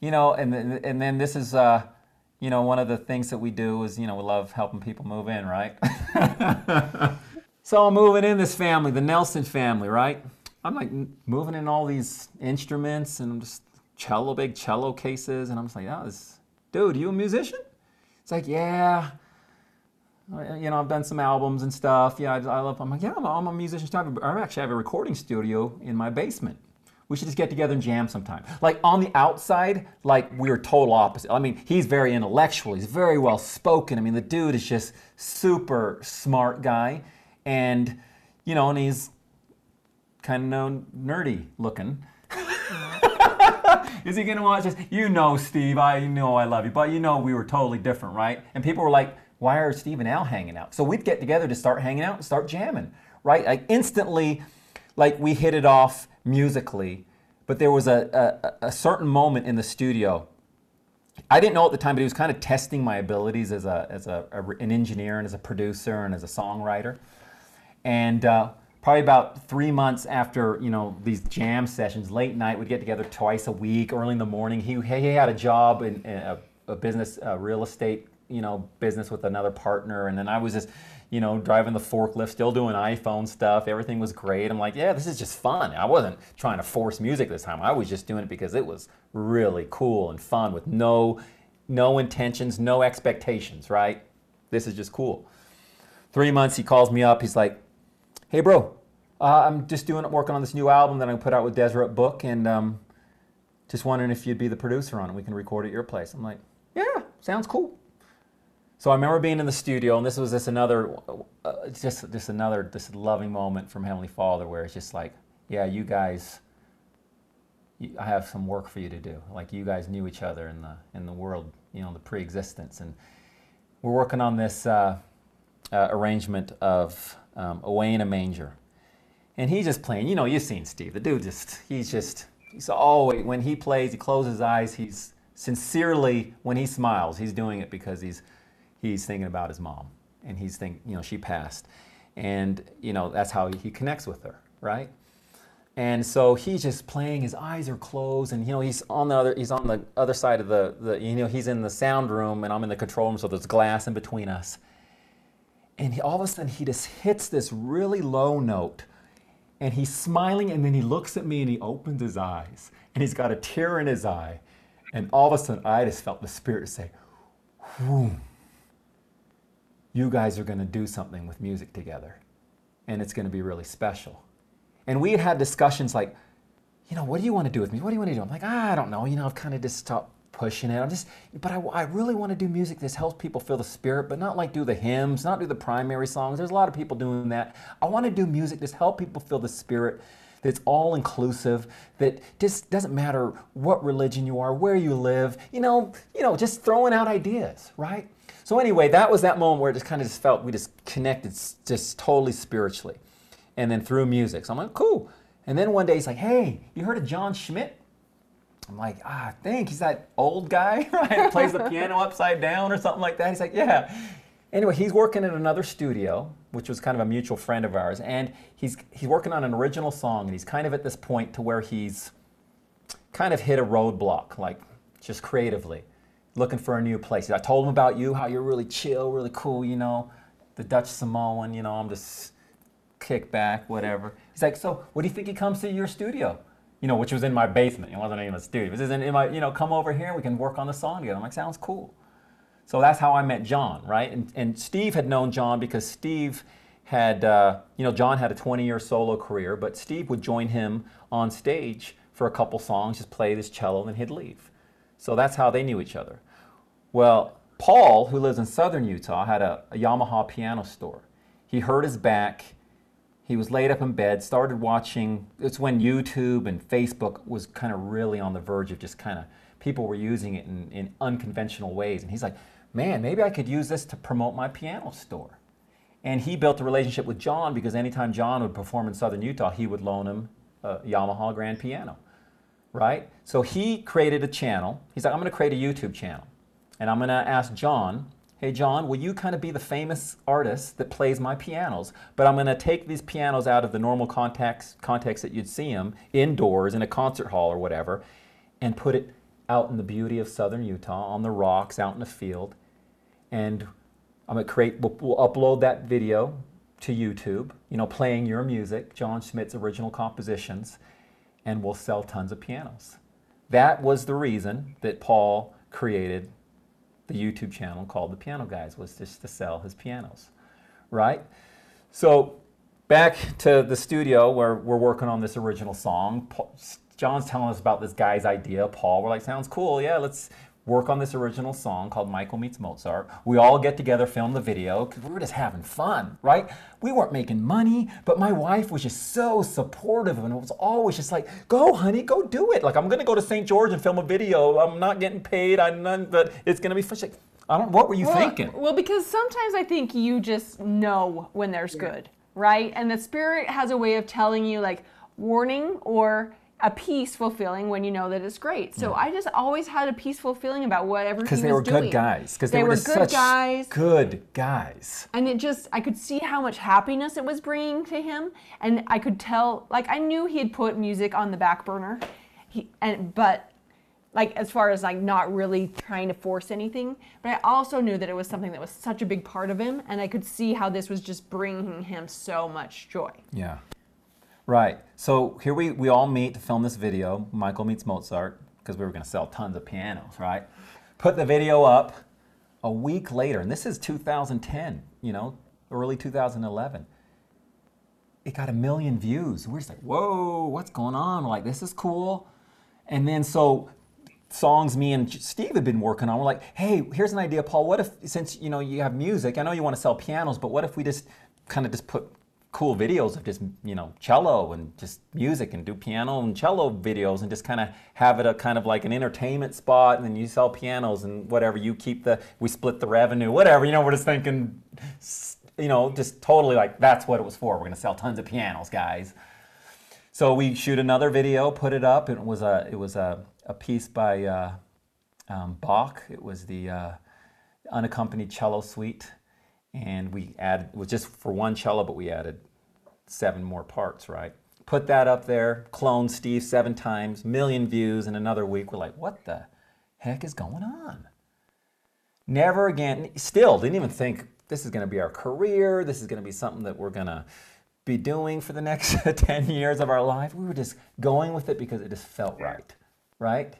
You know, and then, and then this is, uh, you know, one of the things that we do is, you know, we love helping people move in, right? so I'm moving in this family, the Nelson family, right? I'm like moving in all these instruments and I'm just cello, big cello cases, and I'm just like, oh, this, dude, you a musician? It's like, yeah Uh, you know, I've done some albums and stuff. Yeah, I, I love. I'm like, yeah, I'm, a musician. I actually have a recording studio in my basement. We should just get together and jam sometime. Like on the outside, like we're total opposite. I mean, he's very intellectual. He's very well spoken. I mean, the dude is just super smart guy, and you know, and he's kind of nerdy looking. is he gonna watch this? You know, Steve. I know I love you, but you know we were totally different, right? And people were like why are Steve and Al hanging out? So we'd get together to start hanging out and start jamming, right? Like instantly, like we hit it off musically, but there was a, a, a certain moment in the studio. I didn't know at the time, but he was kind of testing my abilities as, a, as a, a an engineer and as a producer and as a songwriter. And uh, probably about three months after you know these jam sessions, late night, we'd get together twice a week, early in the morning. He, he had a job in, in a, a business, a real estate you know business with another partner. And then i was just you know driving the forklift still doing iphone stuff. Everything was great. I'm like yeah this is just fun. I wasn't trying to force music this time. I was just doing it because it was really cool and fun with no no intentions no expectations right? This is just cool. Three months he calls me up. He's like hey bro uh, i'm just doing it working on this new album that i'm put out with deseret book and um, just wondering if you'd be the producer on it. We can record at your place. I'm like yeah sounds cool so I remember being in the studio, and this was just another, uh, just just another this loving moment from Heavenly Father, where it's just like, yeah, you guys, you, I have some work for you to do. Like you guys knew each other in the in the world, you know, the pre-existence, and we're working on this uh, uh, arrangement of um, "Away in a Manger," and he's just playing. You know, you've seen Steve. The dude just he's just he's always when he plays, he closes his eyes. He's sincerely when he smiles, he's doing it because he's he's thinking about his mom and he's thinking, you know, she passed. And, you know, that's how he connects with her, right? And so he's just playing, his eyes are closed, and you know, he's on the other he's on the other side of the, the you know, he's in the sound room and I'm in the control room, so there's glass in between us. And he, all of a sudden he just hits this really low note. And he's smiling, and then he looks at me and he opens his eyes. And he's got a tear in his eye. And all of a sudden I just felt the spirit say, Whoom you guys are going to do something with music together and it's going to be really special. And we had had discussions like, you know, what do you want to do with me? What do you want to do? I'm like, ah, I don't know. You know, I've kind of just stopped pushing it. I'm just, but I, I really want to do music that helps people feel the spirit, but not like do the hymns, not do the primary songs. There's a lot of people doing that. I want to do music that help people feel the spirit that's all inclusive, that just doesn't matter what religion you are, where you live, you know, you know, just throwing out ideas, right? So anyway, that was that moment where it just kind of just felt we just connected just totally spiritually. And then through music. So I'm like, cool. And then one day he's like, hey, you heard of Jon Schmidt? I'm like, ah, I think he's that old guy, right? He plays the piano upside down or something like that. He's like, yeah. Anyway, he's working at another studio, which was kind of a mutual friend of ours, and he's he's working on an original song, and he's kind of at this point to where he's kind of hit a roadblock, like just creatively, looking for a new place. I told him about you, how you're really chill, really cool, you know, the Dutch Samoan, you know, I'm just kick back, whatever. He's like, so what do you think he comes to your studio? you know, which was in my basement. It wasn't even a studio. It was in, in my, you know, come over here. We can work on the song together. I'm like, sounds cool. So that's how I met Jon, right? And, and Steve had known Jon because Steve had, uh, you know, Jon had a 20 year solo career, but Steve would join him on stage for a couple songs, just play this cello, and then he'd leave. So that's how they knew each other. Well, Paul, who lives in southern Utah, had a, a Yamaha piano store. He hurt his back he was laid up in bed, started watching. It's when YouTube and Facebook was kind of really on the verge of just kind of people were using it in, in unconventional ways. And he's like, man, maybe I could use this to promote my piano store. And he built a relationship with Jon because anytime Jon would perform in southern Utah, he would loan him a Yamaha grand piano, right? So he created a channel. He's like, I'm going to create a YouTube channel. And I'm going to ask Jon hey, Jon, will you kind of be the famous artist that plays my pianos? But I'm going to take these pianos out of the normal context, context that you'd see them indoors in a concert hall or whatever, and put it out in the beauty of southern Utah on the rocks out in the field. And I'm going to create, we'll, we'll upload that video to YouTube, you know, playing your music, Jon Schmidt's original compositions, and we'll sell tons of pianos. That was the reason that Paul created the YouTube channel called The Piano Guys was just to sell his pianos, right? So back to the studio where we're working on this original song. Jon's telling us about this guy's idea, Paul. We're like, sounds cool. Yeah, let's work on this original song called Michael Meets Mozart. We all get together, film the video, because we were just having fun, right? We weren't making money, but my wife was just so supportive and it was always just like, go, honey, go do it. Like, I'm going to go to St. George and film a video. I'm not getting paid, I'm none, but it's going to be fun. Like, I don't, what were you well, thinking? Well, because sometimes I think you just know when there's yeah. good, right? And the spirit has a way of telling you, like, warning or a peaceful feeling when you know that it's great. So yeah. I just always had a peaceful feeling about whatever because they were doing. good guys. Because they, they, were, were good guys. Good guys. And it just I could see how much happiness it was bringing to him, and I could tell like I knew he had put music on the back burner, he and but like as far as like not really trying to force anything but i also knew that it was something that was such a big part of him and i could see how this was just bringing him so much joy yeah Right. So here we, we all meet to film this video, Michael Meets Mozart, because we were going to sell tons of pianos, right? Put the video up a week later, and this is 2010, you know, early 2011. It got a million views. We're just like, whoa, what's going on? We're like, this is cool. And then so songs me and Steve had been working on, we're like, hey, here's an idea, Paul. What if, since you know you have music, I know you want to sell pianos, but what if we just kind of just put cool videos of just you know cello and just music and do piano and cello videos and just kind of have it a kind of like an entertainment spot and then you sell pianos and whatever you keep the we split the revenue whatever you know we're just thinking you know just totally like that's what it was for we're going to sell tons of pianos guys. So we shoot another video put it up it was a it was a, a piece by uh, um, Bach it was the uh, unaccompanied cello suite and we added it was just for one cello but we added seven more parts right? Put that up there clone steve seven times million views in another week. We're like what the heck is going on? Never again still didn't even think this is going to be our career. This is going to be something that we're going to be doing for the next 10 years of our life. We were just going with it because it just felt right right?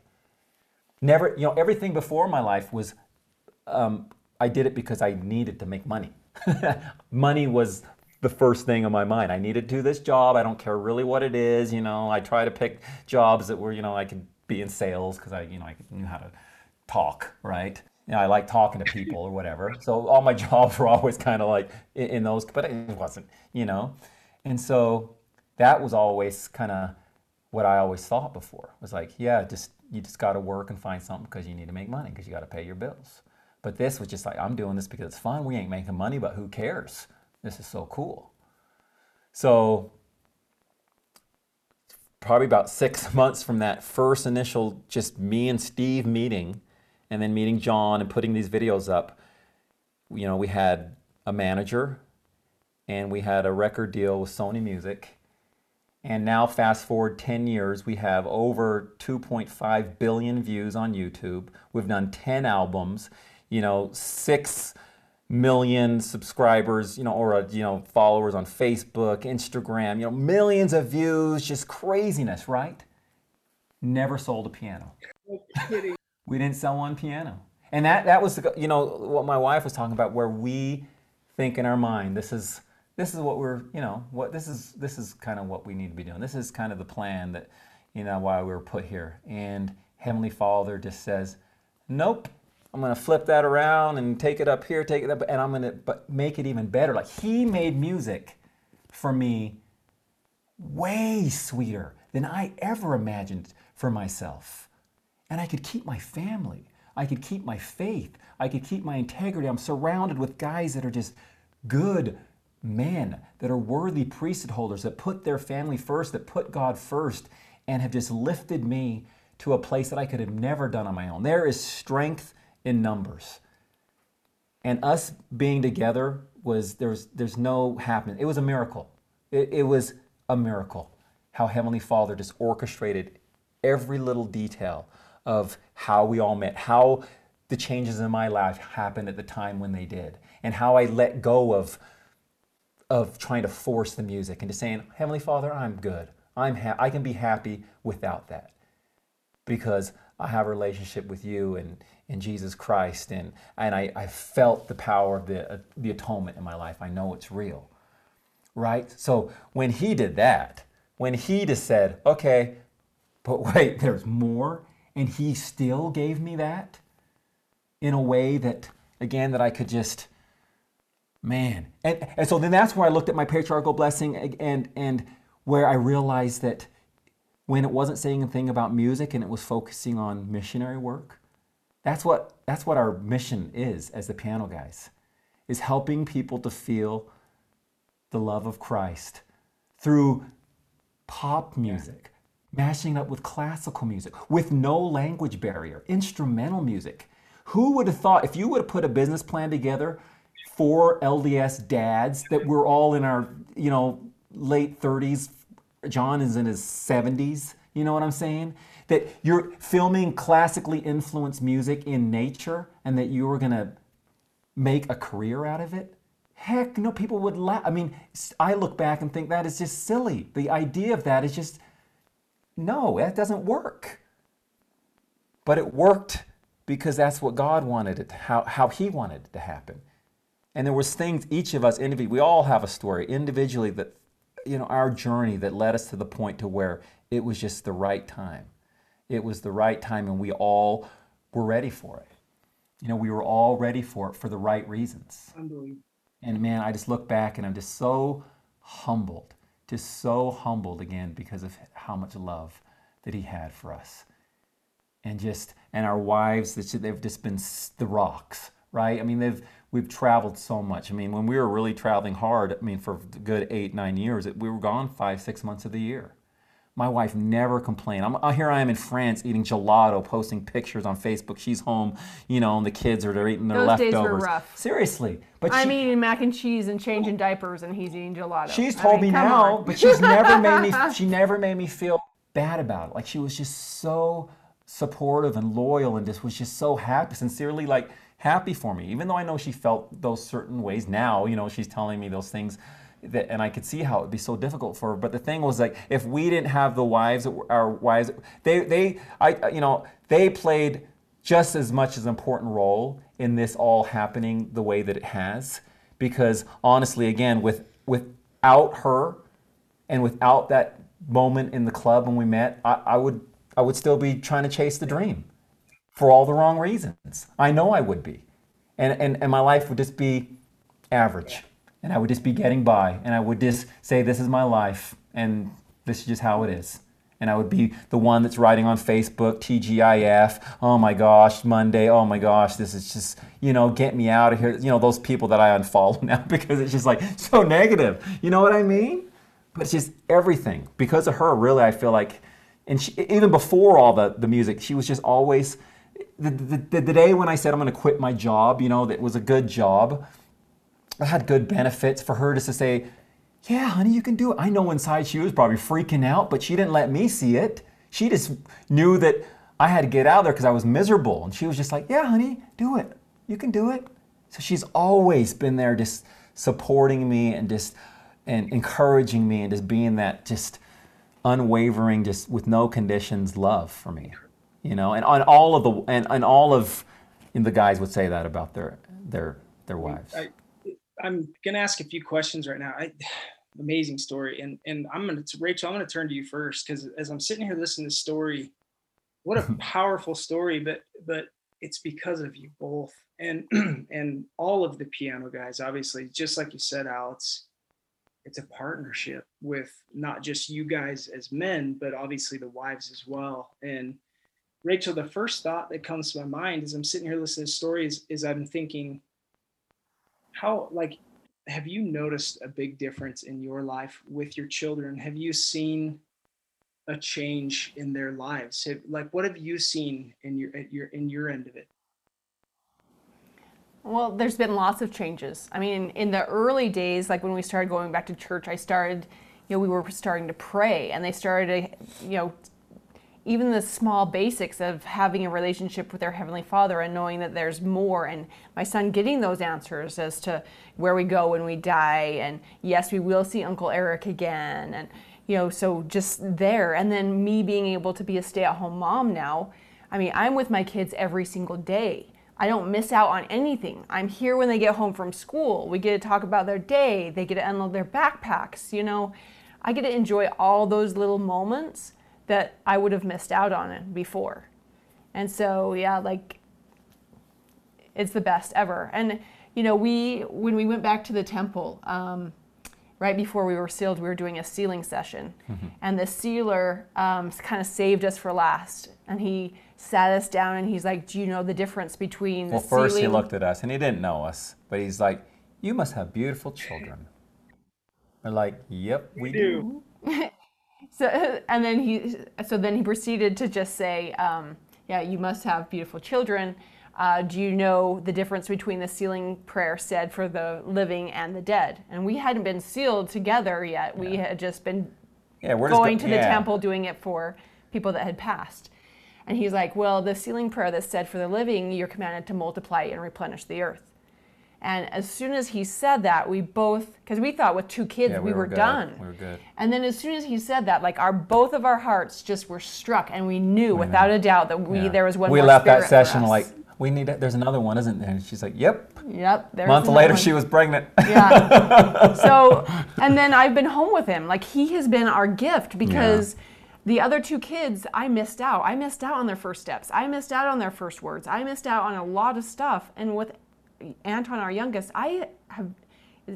Never you know everything before my life was um, I did it because I needed to make money. money was the first thing on my mind. I need to do this job. I don't care really what it is. You know, I try to pick jobs that were, you know, I could be in sales because I, you know, I knew how to talk, right? You know, I like talking to people or whatever. So all my jobs were always kind of like in, in those, but it wasn't, you know. And so that was always kind of what I always thought before was like, yeah, just you just got to work and find something because you need to make money because you got to pay your bills. But this was just like, I'm doing this because it's fun. We ain't making money, but who cares? This is so cool. So, probably about six months from that first initial just me and Steve meeting, and then meeting Jon and putting these videos up, you know, we had a manager and we had a record deal with Sony Music. And now, fast forward 10 years, we have over 2.5 billion views on YouTube. We've done 10 albums, you know, six million subscribers, you know, or uh, you know, followers on Facebook, Instagram, you know, millions of views, just craziness, right? Never sold a piano. we didn't sell one piano. And that that was the, you know what my wife was talking about where we think in our mind this is this is what we're, you know, what this is this is kind of what we need to be doing. This is kind of the plan that you know why we were put here. And Heavenly Father just says, "Nope, I'm going to flip that around and take it up here, take it up, and I'm going to make it even better. Like he made music for me way sweeter than I ever imagined for myself. And I could keep my family. I could keep my faith. I could keep my integrity. I'm surrounded with guys that are just good men, that are worthy priesthood holders, that put their family first, that put God first, and have just lifted me to a place that I could have never done on my own. There is strength in numbers. And us being together was there's there's no happening. It was a miracle. It, it was a miracle how Heavenly Father just orchestrated every little detail of how we all met, how the changes in my life happened at the time when they did, and how I let go of of trying to force the music into saying, Heavenly Father, I'm good. I'm ha- I can be happy without that because I have a relationship with you and, and Jesus Christ, and, and I, I felt the power of the, uh, the atonement in my life. I know it's real, right? So when he did that, when he just said, okay, but wait, there's more, and he still gave me that in a way that, again, that I could just, man. And, and so then that's where I looked at my patriarchal blessing and, and where I realized that when it wasn't saying a thing about music and it was focusing on missionary work. That's what, that's what our mission is as the piano guys, is helping people to feel the love of Christ through pop music, mashing up with classical music, with no language barrier, instrumental music. Who would have thought, if you would have put a business plan together for LDS dads that we're all in our, you know, late 30s, Jon is in his 70s. You know what I'm saying? That you're filming classically influenced music in nature and that you were going to make a career out of it? Heck, no, people would laugh. I mean, I look back and think that is just silly. The idea of that is just, no, that doesn't work. But it worked because that's what God wanted it, how, how He wanted it to happen. And there was things, each of us, we all have a story individually that you know, our journey that led us to the point to where it was just the right time. It was the right time and we all were ready for it. You know, we were all ready for it for the right reasons. And man, I just look back and I'm just so humbled, just so humbled again because of how much love that he had for us. And just, and our wives, they've just been the rocks, right? I mean, they've, we've traveled so much. I mean, when we were really traveling hard, I mean, for a good eight, nine years, we were gone five, six months of the year. My wife never complained. I'm, uh, here I am in France eating gelato, posting pictures on Facebook. She's home, you know, and the kids are eating their Those leftovers. days were rough. Seriously, but I'm she, eating mac and cheese and changing diapers, and he's eating gelato. She's told I mean, me now, on. but she's never made me. She never made me feel bad about it. Like she was just so supportive and loyal, and just was just so happy, sincerely, like happy for me, even though I know she felt those certain ways. Now, you know, she's telling me those things. That, and I could see how it'd be so difficult for her. But the thing was like, if we didn't have the wives, our wives, they, they, I, you know, they played just as much as important role in this all happening the way that it has. Because honestly, again, with without her and without that moment in the club when we met, I, I would I would still be trying to chase the dream for all the wrong reasons. I know I would be. And, and, and my life would just be average. And I would just be getting by. And I would just say, this is my life. And this is just how it is. And I would be the one that's writing on Facebook, TGIF, oh my gosh, Monday, oh my gosh, this is just, you know, get me out of here. You know, those people that I unfollow now because it's just like so negative. You know what I mean? But it's just everything. Because of her, really, I feel like, and she, even before all the, the music, she was just always, the, the, the day when I said I'm going to quit my job, you know, that was a good job, I had good benefits for her just to say, yeah, honey, you can do it. I know inside she was probably freaking out, but she didn't let me see it. She just knew that I had to get out of there because I was miserable. And she was just like, yeah, honey, do it. You can do it. So she's always been there just supporting me and just and encouraging me and just being that just unwavering, just with no conditions love for me. You know, and on all of the and, and all of and the guys would say that about their their their wives. I, I'm gonna ask a few questions right now. I, amazing story, and and I'm gonna Rachel. I'm gonna turn to you first because as I'm sitting here listening to the story, what a powerful story. But but it's because of you both and and all of the piano guys. Obviously, just like you said, Al, it's it's a partnership with not just you guys as men, but obviously the wives as well. And Rachel, the first thought that comes to my mind as I'm sitting here listening to stories is I'm thinking how like have you noticed a big difference in your life with your children? Have you seen a change in their lives? Have, like what have you seen in your at your in your end of it? Well there's been lots of changes. I mean in the early days like when we started going back to church i started you know we were starting to pray and they started to you know even the small basics of having a relationship with their heavenly father and knowing that there's more and my son getting those answers as to where we go when we die and yes we will see uncle eric again and you know so just there. And then me being able to be a stay-at-home mom now i mean i'm with my kids every single day. I don't miss out on anything. I'm here when they get home from school. We get to talk about their day. They get to unload their backpacks you know. I get to enjoy all those little moments that I would have missed out on it before. And so, yeah, like it's the best ever. And, you know, we, when we went back to the temple, um, right before we were sealed, we were doing a sealing session. Mm-hmm. And the sealer um, kind of saved us for last. And he sat us down and he's like, Do you know the difference between Well, first he looked at us and he didn't know us, but he's like, You must have beautiful children. We're like, Yep, we, we do. do. So and then he so then he proceeded to just say, um, "Yeah, you must have beautiful children." Uh, do you know the difference between the sealing prayer said for the living and the dead? And we hadn't been sealed together yet. We had just been yeah, we're going go- to the yeah. temple doing it for people that had passed. And he's like, Well, the sealing prayer that said for the living, you're commanded to multiply and replenish the earth. And as soon as he said that, we both, because we thought with two kids yeah, we, we, were, were done. We were good. And then as soon as he said that, like our both of our hearts just were struck, and we knew without a doubt that we yeah. there was one. We left that session like we need. It, there's another one, isn't there? And she's like, "Yep." Yep. There's Month later, one. she was pregnant. Yeah. so, and then I've been home with him. Like he has been our gift because. Yeah. The other two kids, I missed out. I missed out on their first steps. I missed out on their first words. I missed out on a lot of stuff. And with Anton, our youngest, I have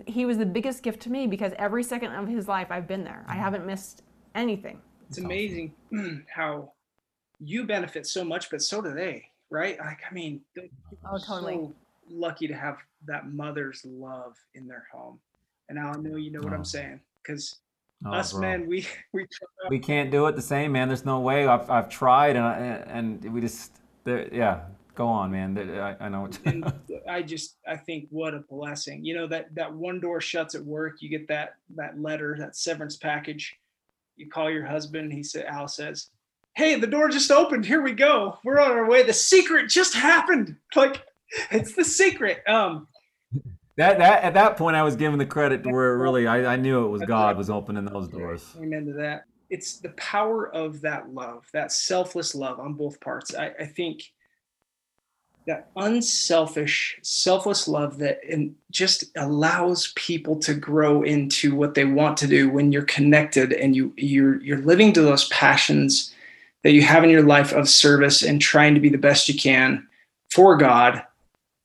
he was the biggest gift to me because every second of his life I've been there. I mm-hmm. haven't missed anything. It's amazing how you benefit so much, but so do they, right? Like, I mean, oh, totally. so lucky to have that mother's love in their home. And now I know you know what I'm oh. saying because oh, us bro. men, we we we can't do it the same, man. There's no way. I've I've tried, and I, and we just there, yeah go on, man. I, I know. and I just, I think what a blessing. You know that that one door shuts at work. You get that that letter, that severance package. You call your husband. He said, Al says, "Hey, the door just opened. Here we go. We're on our way. The secret just happened. Like it's the secret." Um, that that at that point, I was given the credit to where it really I, I knew it was God was opening those doors. Amen to that. It's the power of that love, that selfless love on both parts. I, I think that unselfish, selfless love that um, just allows people to grow into what they want to do when you're connected and you you're you're living to those passions that you have in your life of service and trying to be the best you can for God.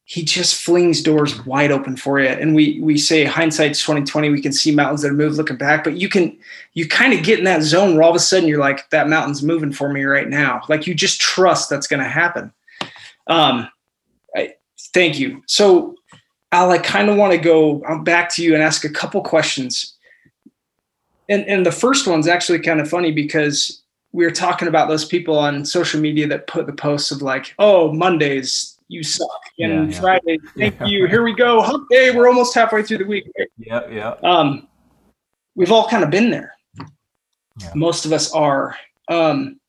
He just flings doors wide open for you. And we we say hindsight's 2020, we can see mountains that are moved looking back, but you can you kind of get in that zone where all of a sudden you're like, that mountain's moving for me right now. Like you just trust that's gonna happen. Um, I, thank you. So, Al, I kind of want to go um, back to you and ask a couple questions. And, and the first one's actually kind of funny because we were talking about those people on social media that put the posts of like, oh, Mondays, you suck. And yeah, yeah. Friday, thank yeah. you. Here we go. Hump day. We're almost halfway through the week. Yeah, yeah. Um, we've all kind of been there. Most of us are. Um,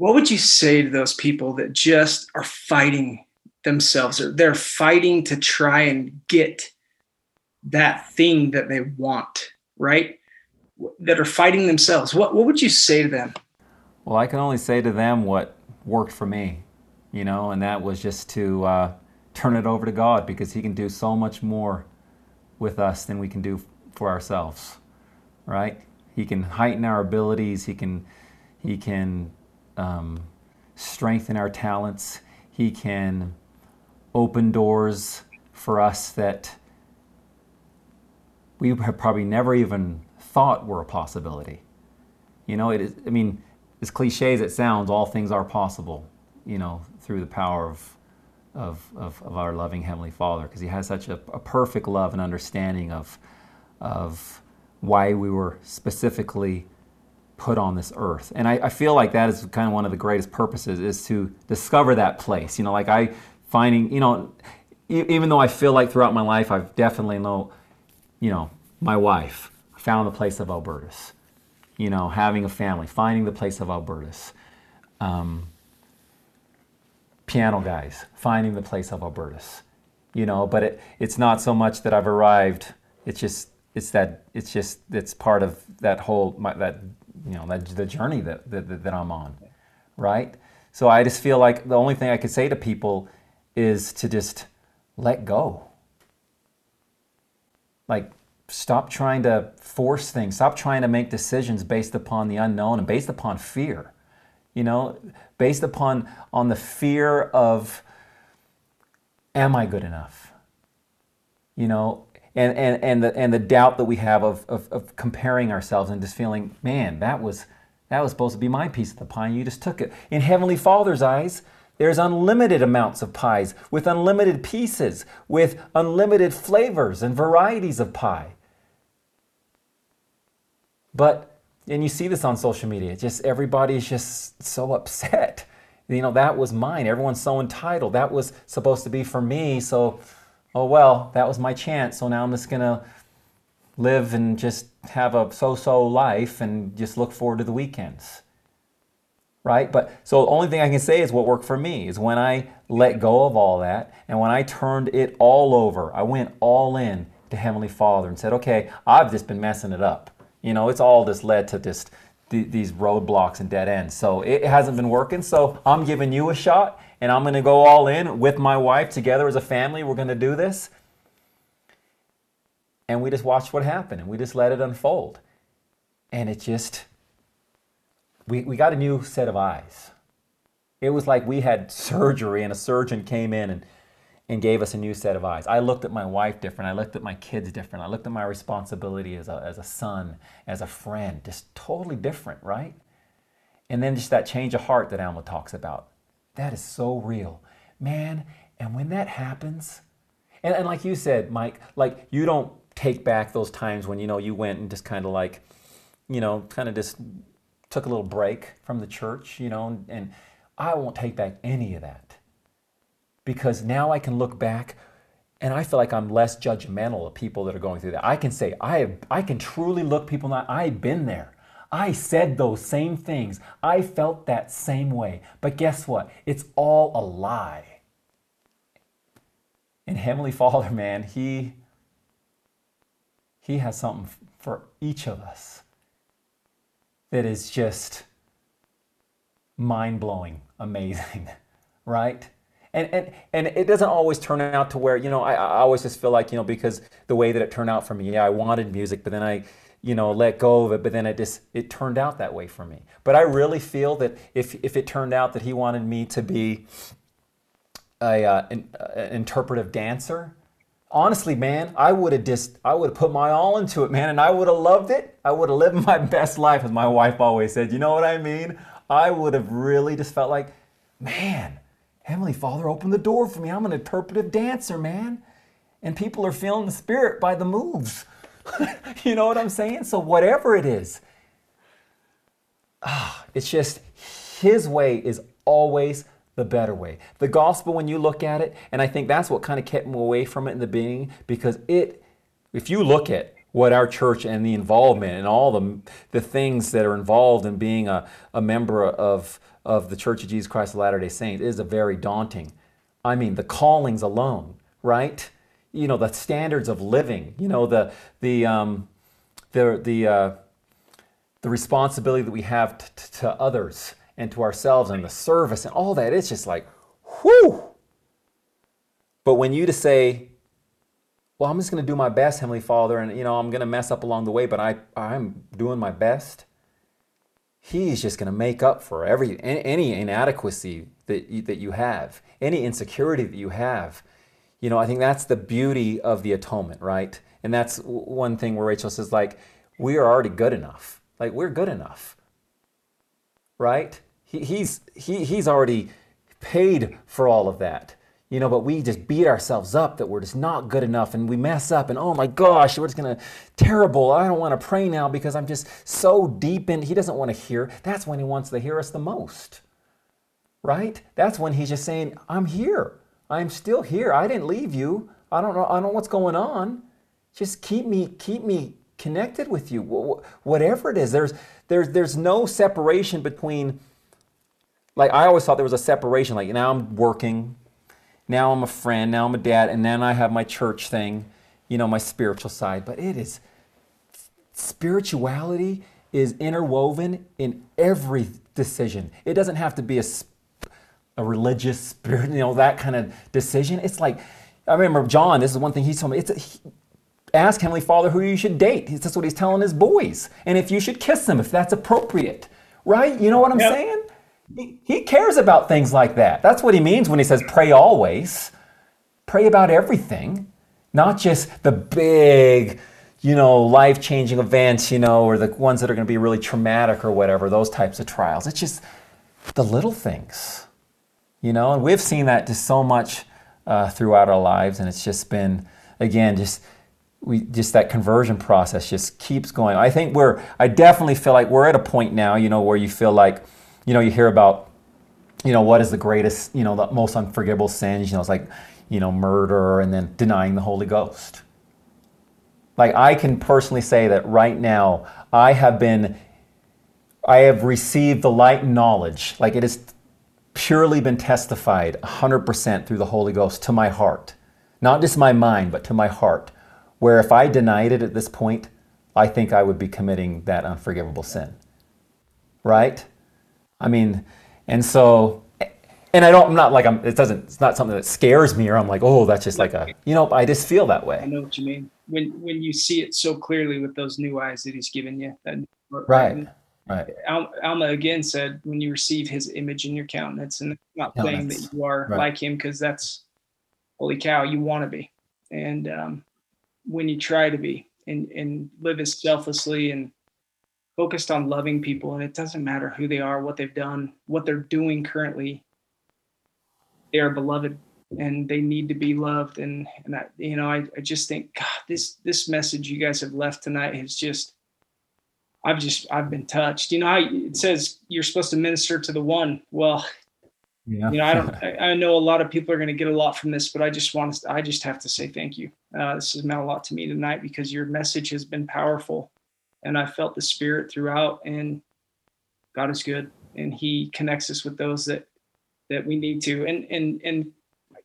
what would you say to those people that just are fighting themselves or they're fighting to try and get that thing that they want, right? That are fighting themselves. What what would you say to them? Well, I can only say to them what worked for me, you know, and that was just to uh, turn it over to God because He can do so much more with us than we can do for ourselves, right? He can heighten our abilities. He can He can um, strengthen our talents. He can open doors for us that we have probably never even thought were a possibility. You know, it is, I mean, as cliche as it sounds, all things are possible, you know, through the power of, of, of, of our loving Heavenly Father, because He has such a, a perfect love and understanding of, of why we were specifically put on this earth. And I, I, feel like that is kind of one of the greatest purposes is to discover that place. You know, like I finding, you know, even though I feel like throughout my life I've definitely know, you know, my wife found the place of Albertus. You know, having a family, finding the place of Albertus. Um, piano guys, finding the place of Albertus. You know, but it, it's not so much that I've arrived. It's just it's that it's just it's part of that whole my, that you know that the journey that, that that I'm on, right? So I just feel like the only thing I could say to people is to just let go. Like stop trying to force things. Stop trying to make decisions based upon the unknown and based upon fear. You know, based upon on the fear of am I good enough? You know, and, and, and, the, and the doubt that we have of, of, of, comparing ourselves and just feeling, man, that was, that was supposed to be my piece of the pie, and you just took it. In Heavenly Father's eyes, there's unlimited amounts of pies with unlimited pieces, with unlimited flavors and varieties of pie. But, and you see this on social media, just everybody's just so upset. You know, that was mine. Everyone's so entitled. That was supposed to be for me. So, oh well, that was my chance. So now I'm just to live and just have a so so life and just look forward to the weekends. Right? But so the only thing I can say is what worked for me is when I let go of all that and when I turned it all over, I went all in to Heavenly Father and said, okay, I've just been messing it up. You know, it's all just led to just these roadblocks and dead ends. So it hasn't been working. So I'm giving you a shot and I'm going to go all in with my wife together as a family. We're going to do this. And we just watched what happened and we just let it unfold. And it just, we, we got a new set of eyes. It was like we had surgery and a surgeon came in and, and gave us a new set of eyes. I looked at my wife different. I looked at my kids different. I looked at my responsibility as a, as a son, as a friend, just totally different, right? And then just that change of heart that Alma talks about. That is so real. Man, and when that happens, and, and like you said, Mike, like you don't take back those times when, you know, you went and just kind of like, you know, kind of just took a little break from the church, you know, and, and I won't take back any of that. Because now I can look back and I feel like I'm less judgmental of people that are going through that. I can say, I, have, I can truly look people in the I've been there. I said those same things. I felt that same way. But guess what? It's all a lie. And Heavenly Father, man, He He has something for each of us that is just mind blowing, amazing, right? and and and it doesn't always turn out to where you know I, I always just feel like you know because the way that it turned out for me yeah i wanted music but then i you know let go of it but then it just it turned out that way for me but i really feel that if if it turned out that he wanted me to be a uh, an, uh, an interpretive dancer honestly man i would have just i would have put my all into it man and i would have loved it i would have lived my best life as my wife always said you know what i mean i would have really just felt like man Heavenly Father, open the door for me. I'm an interpretive dancer, man. And people are feeling the spirit by the moves. you know what I'm saying? So, whatever it is, ah, it's just His way is always the better way. The gospel, when you look at it, and I think that's what kind of kept me away from it in the beginning, because it, if you look at what our church and the involvement and all the, the things that are involved in being a, a member of of the Church of Jesus Christ of Latter-day Saints is a very daunting. I mean, the callings alone, right? You know, the standards of living, you know, the, the, um, the, the, uh, the responsibility that we have to others and to ourselves and the service and all that. It's just like, whew. But when you to say, well, I'm just going to do my best, Heavenly Father, and you know, I'm going to mess up along the way, but I, I'm doing my best he's just going to make up for every any inadequacy that you, that you have, any insecurity that you have. You know, I think that's the beauty of the atonement, right? And that's one thing where Rachel says, like, we are already good enough. Like, we're good enough, right? He, he's he, he's already paid for all of that you know, but we just beat ourselves up that we're just not good enough and we mess up and oh my gosh, we're just gonna terrible. I don't want to pray now because I'm just so deep in. He doesn't want to hear. That's when he wants to hear us the most, right? That's when he's just saying, I'm here. I'm still here. I didn't leave you. I don't know. I don't know what's going on. Just keep me, keep me connected with you. Whatever it is, there's there's there's no separation between. Like I always thought there was a separation. Like now I'm working, now I'm a friend, now I'm a dad, and then I have my church thing, you know, my spiritual side. But it is, spirituality is interwoven in every decision. It doesn't have to be a, a religious spirit, you know, that kind of decision. It's like, I remember Jon, this is one thing he told me. It's a, he, ask Heavenly Father who you should date. That's what he's telling his boys. And if you should kiss them, if that's appropriate. Right? You know what I'm yep. saying? He, cares about things like that. That's what he means when he says pray always. Pray about everything, not just the big, you know, life changing events, you know, or the ones that are going to be really traumatic or whatever, those types of trials. It's just the little things, you know, and we've seen that just so much uh, throughout our lives. And it's just been, again, just we just that conversion process just keeps going. I think we're I definitely feel like we're at a point now, you know, where you feel like you know, you hear about, you know, what is the greatest, you know, the most unforgivable sins, you know, it's like, you know, murder and then denying the Holy Ghost. Like, I can personally say that right now, I have been, I have received the light and knowledge. Like, it has purely been testified 100% through the Holy Ghost to my heart. Not just my mind, but to my heart. Where if I denied it at this point, I think I would be committing that unforgivable sin. Right? I mean, and so, and I don't, I'm not like, I'm, it doesn't, it's not something that scares me or I'm like, oh, that's just like a, you know, I just feel that way. I know what you mean. When, when you see it so clearly with those new eyes that he's given you. That, right. Right. Al, Alma again said, when you receive his image in your countenance and not saying that you are right. like him, because that's holy cow, you want to be. And um, when you try to be and, and live as selflessly and focused on loving people and it doesn't matter who they are what they've done what they're doing currently they are beloved and they need to be loved and and I, you know I, I just think god this this message you guys have left tonight has just i've just i've been touched. You know I, it says you're supposed to minister to the one. Well yeah. you know i don't I, I know a lot of people are going to get a lot from this but i just want to i just have to say thank you. Uh, this has meant a lot to me tonight because your message has been powerful and I felt the spirit throughout and God is good and he connects us with those that that we need to. And and and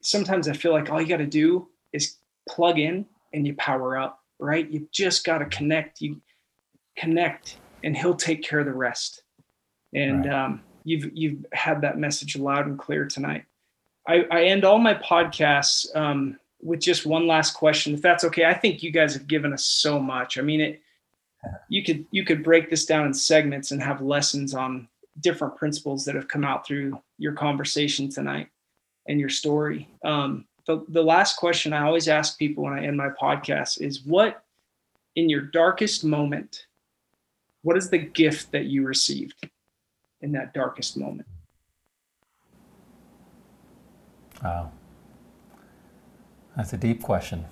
sometimes I feel like all you got to do is plug in and you power up right? You just got to connect. You connect and he'll take care of the rest and right. um, you've you've had that message loud and clear tonight I, I end all my podcasts um, with just one last question, if that's okay. I think you guys have given us so much. I mean, it. You could you could break this down in segments and have lessons on different principles that have come out through your conversation tonight and your story. Um, the the last question I always ask people when I end my podcast is, what in your darkest moment, what is the gift that you received in that darkest moment? Wow. That's a deep question.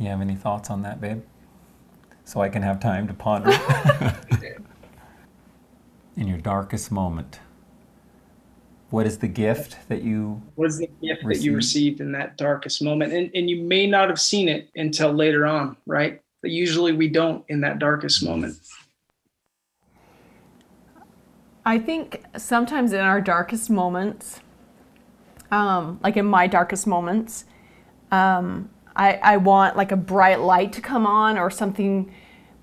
You have any thoughts on that, babe? So I can have time to ponder. In your darkest moment, what is the gift that you what is the gift received? that you received in that darkest moment and, and you may not have seen it until later on right but usually we don't in that darkest moment i think sometimes in our darkest moments um, like in my darkest moments, um, I, I want like a bright light to come on or something,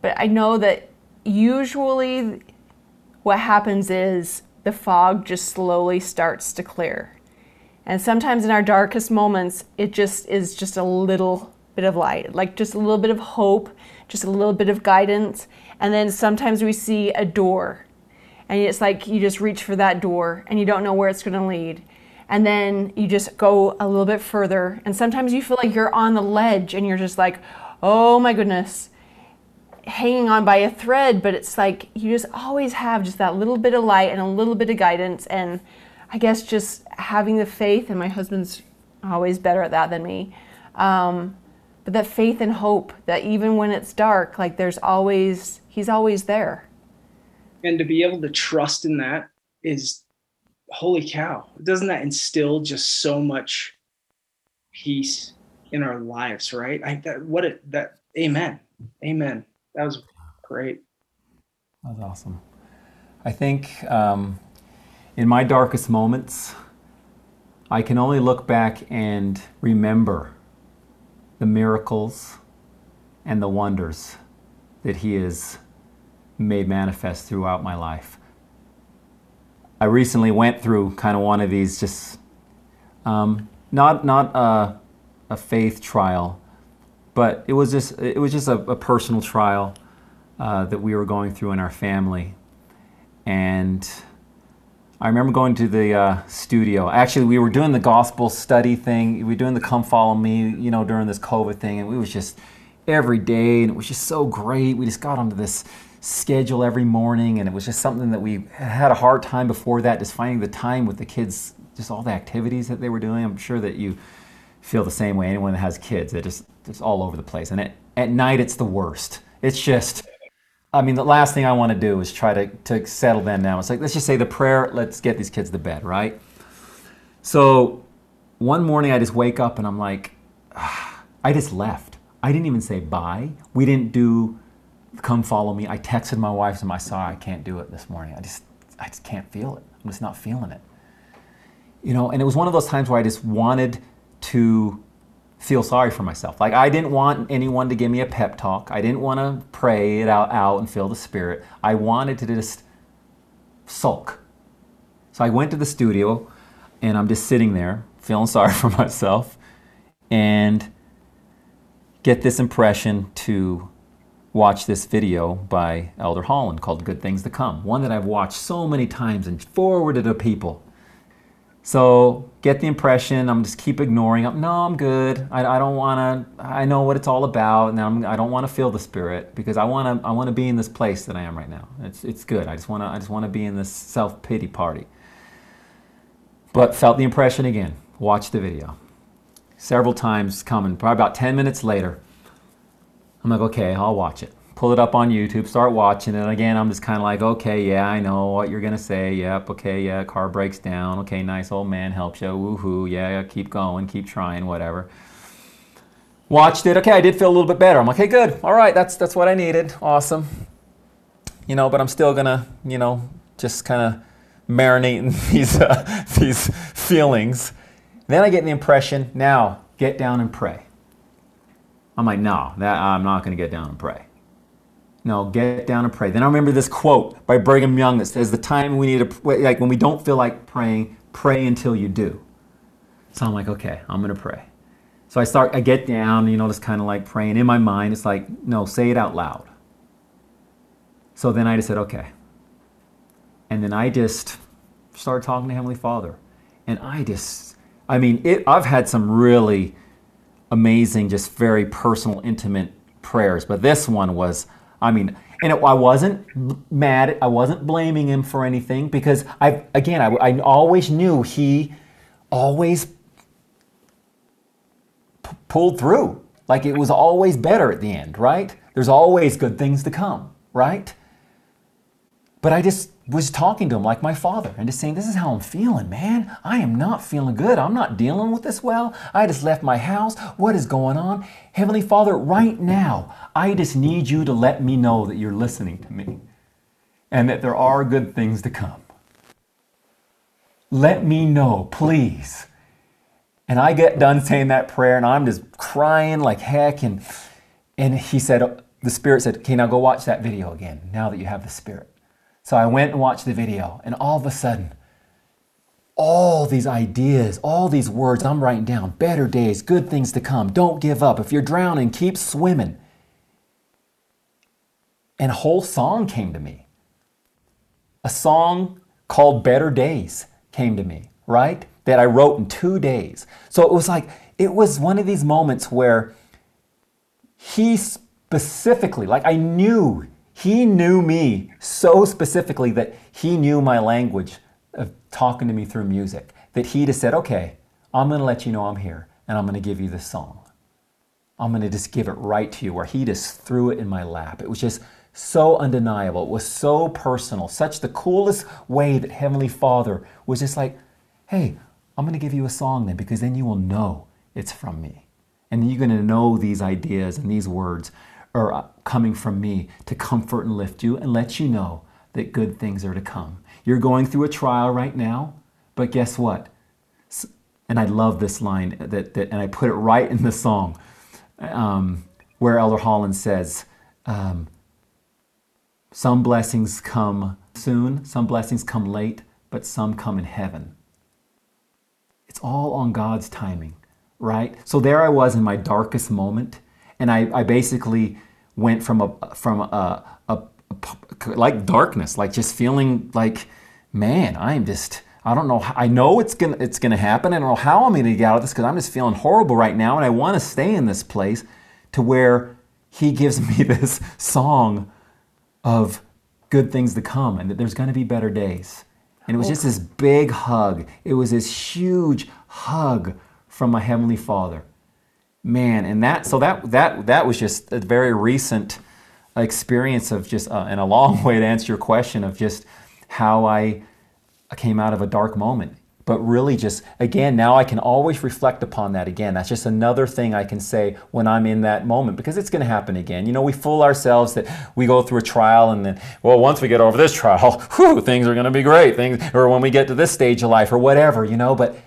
but I know that usually what happens is the fog just slowly starts to clear. And sometimes in our darkest moments, it just is just a little bit of light, like just a little bit of hope, just a little bit of guidance. And then sometimes we see a door, and it's like you just reach for that door and you don't know where it's going to lead. And then you just go a little bit further and sometimes you feel like you're on the ledge and you're just like oh my goodness hanging on by a thread. But it's like you just always have just that little bit of light and a little bit of guidance. And i guess just having the faith and my husband's always better at that than me um, but that faith and hope that even when it's dark like there's always he's always there. And to be able to trust in that is holy cow doesn't that instill just so much peace in our lives right? I that what it that amen amen. That was great. That was awesome. I think um, in my darkest moments i can only look back and remember the miracles and the wonders that he has made manifest throughout my life. I recently went through kind of one of these, just um, not not a, a, faith trial, but it was just it was just a, a personal trial uh, that we were going through in our family, and I remember going to the uh, studio. Actually, we were doing the gospel study thing. We were doing the "Come Follow Me," you know, during this COVID thing, and we was just every day, and it was just so great. We just got onto this schedule every morning, and it was just something that we had a hard time before that, just finding the time with the kids, just all the activities that they were doing. I'm sure that you feel the same way. Anyone that has kids, they're just it's all over the place, and at, at night it's the worst. It's just, I mean, the last thing I want to do is try to to settle them down. It's like let's just say the prayer, let's get these kids to bed, right? So one morning I just wake up and I'm like, I just left. I didn't even say bye. We didn't do come follow me. I texted my wife and I saw I can't do it this morning. I just I just can't feel it. I'm just not feeling it. You know, and it was one of those times where I just wanted to feel sorry for myself. Like I didn't want anyone to give me a pep talk. I didn't want to pray it out, out and feel the spirit. I wanted to just sulk. So I went to the studio and I'm just sitting there feeling sorry for myself and get this impression to watch this video by Elder Holland called Good Things to Come, one that I've watched so many times and forwarded to people. So get the impression, I'm just keep ignoring. I'm, no, I'm good. I, I don't want to. I know what it's all about, and I'm, I don't want to feel the spirit because I want to. I want to be in this place that I am right now. It's it's good. I just want to. I just want to be in this self pity party. But felt the impression again. Watched the video several times coming. Probably about 10 minutes later, I'm like, okay, I'll watch it. Pull it up on YouTube, start watching it. Again, I'm just kind of like, okay, yeah, I know what you're going to say. Yep, okay, yeah, car breaks down. Okay, nice old man helps you. Woohoo, yeah, keep going, keep trying, whatever. Watched it. Okay, I did feel a little bit better. I'm like, hey, good. All right, that's, that's what I needed. Awesome. You know, but I'm still going to, you know, just kind of marinate in these, uh, these feelings. Then I get the impression, now get down and pray. I'm like, no, that, I'm not going to get down and pray. No, get down and pray. Then I remember this quote by Brigham Young that says, "The time we need to like when we don't feel like praying, pray until you do. So I'm like, okay, I'm going to pray. So I start, I get down, you know, just kind of like praying in my mind. It's like, no, say it out loud. So then I just said, okay. And then I just started talking to Heavenly Father. And I just, I mean, it, I've had some really amazing, just very personal, intimate prayers. But this one was, I mean, and it, I wasn't mad. I wasn't blaming him for anything because I, again, I, I always knew he always p- pulled through. Like it was always better at the end, right? There's always good things to come, right? But I just was talking to him like my father and just saying, This is how I'm feeling, man. I am not feeling good. I'm not dealing with this well. I just left my house. What is going on? Heavenly Father, right now, I just need you to let me know that you're listening to me and that there are good things to come. Let me know, please. And I get done saying that prayer and I'm just crying like heck. And, and he said, The Spirit said, Okay, now go watch that video again now that you have the Spirit. So I went and watched the video, and all of a sudden, all these ideas, all these words I'm writing down better days, good things to come, don't give up. If you're drowning, keep swimming. And a whole song came to me. A song called Better Days came to me, right? That I wrote in two days. So it was like, it was one of these moments where he specifically, like I knew he knew me so specifically that he knew my language of talking to me through music, that he just said, okay, I'm going to let you know I'm here and I'm going to give you this song. I'm going to just give it right to you, where he just threw it in my lap. It was just so undeniable. It was so personal, such the coolest way that Heavenly Father was just like, hey, I'm going to give you a song then because then you will know it's from me. And you're going to know these ideas and these words are coming from me to comfort and lift you and let you know that good things are to come. You're going through a trial right now, but guess what? And I love this line that, that and I put it right in the song um, where Elder Holland says, um, Some blessings come soon, some blessings come late, but some come in heaven. It's all on God's timing, right? So there I was in my darkest moment and I, I basically went from a from a, a, a, like darkness, like just feeling like, man, I'm just I don't know. I know it's gonna it's gonna happen. I don't know how I'm gonna get out of this because I'm just feeling horrible right now, and I want to stay in this place to where He gives me this song of good things to come, and that there's gonna be better days. And it was oh. just this big hug. It was this huge hug from my heavenly Father man and that so that that that was just a very recent experience of just uh, and a long way to answer your question of just how I came out of a dark moment. But really just again now I can always reflect upon that again. That's just another thing I can say when I'm in that moment because it's going to happen again. You know we fool ourselves that we go through a trial and then well once we get over this trial whew, things are going to be great. Things or when we get to this stage of life or whatever you know but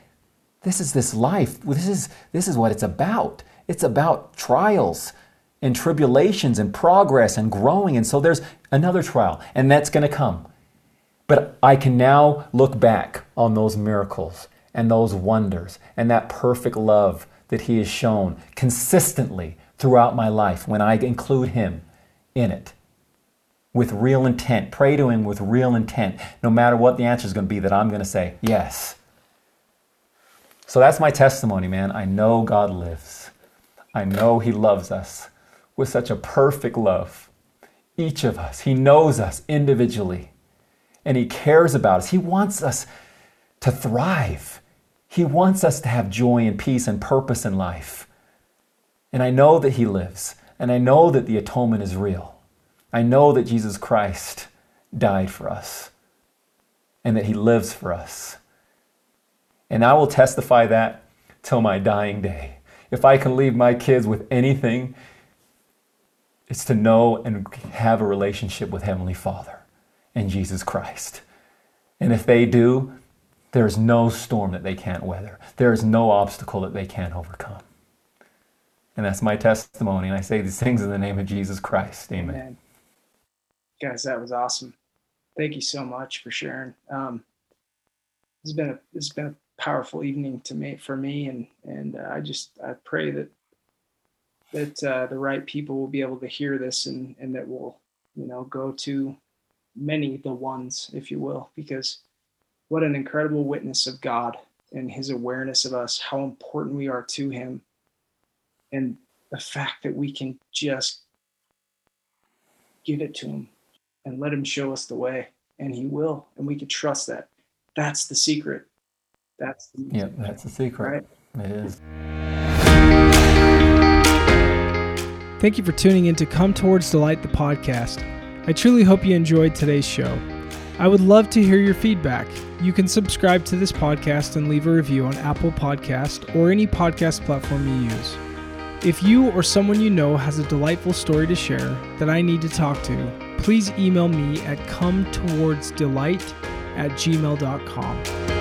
this is this life. This is, this is what it's about. It's about trials and tribulations and progress and growing. And so there's another trial, and that's going to come. But I can now look back on those miracles and those wonders and that perfect love that He has shown consistently throughout my life when I include Him in it with real intent. Pray to Him with real intent, no matter what the answer is going to be, that I'm going to say, Yes. So that's my testimony, man. I know God lives. I know He loves us with such a perfect love. Each of us, He knows us individually, and He cares about us. He wants us to thrive. He wants us to have joy and peace and purpose in life. And I know that He lives, and I know that the atonement is real. I know that Jesus Christ died for us, and that He lives for us. And I will testify that till my dying day. If I can leave my kids with anything, it's to know and have a relationship with Heavenly Father and Jesus Christ. And if they do, there's no storm that they can't weather. There is no obstacle that they can't overcome. And that's my testimony. And I say these things in the name of Jesus Christ. Amen. Amen. Guys, that was awesome. Thank you so much for sharing. Um, it's been a it's been a powerful evening to me for me, and and uh, I just I pray that that uh, the right people will be able to hear this and and that will you know go to many the ones, if you will, because what an incredible witness of God and His awareness of us, how important we are to Him, and the fact that we can just give it to Him and let Him show us the way, and He will, and we can trust that. That's the secret. That's the yeah, that's the secret. Right? It is. Thank you for tuning in to Come Towards Delight, the podcast. I truly hope you enjoyed today's show. I would love to hear your feedback. You can subscribe to this podcast and leave a review on Apple Podcast or any podcast platform you use. If you or someone you know has a delightful story to share that I need to talk to, please email me at come towards delight at gmail.com.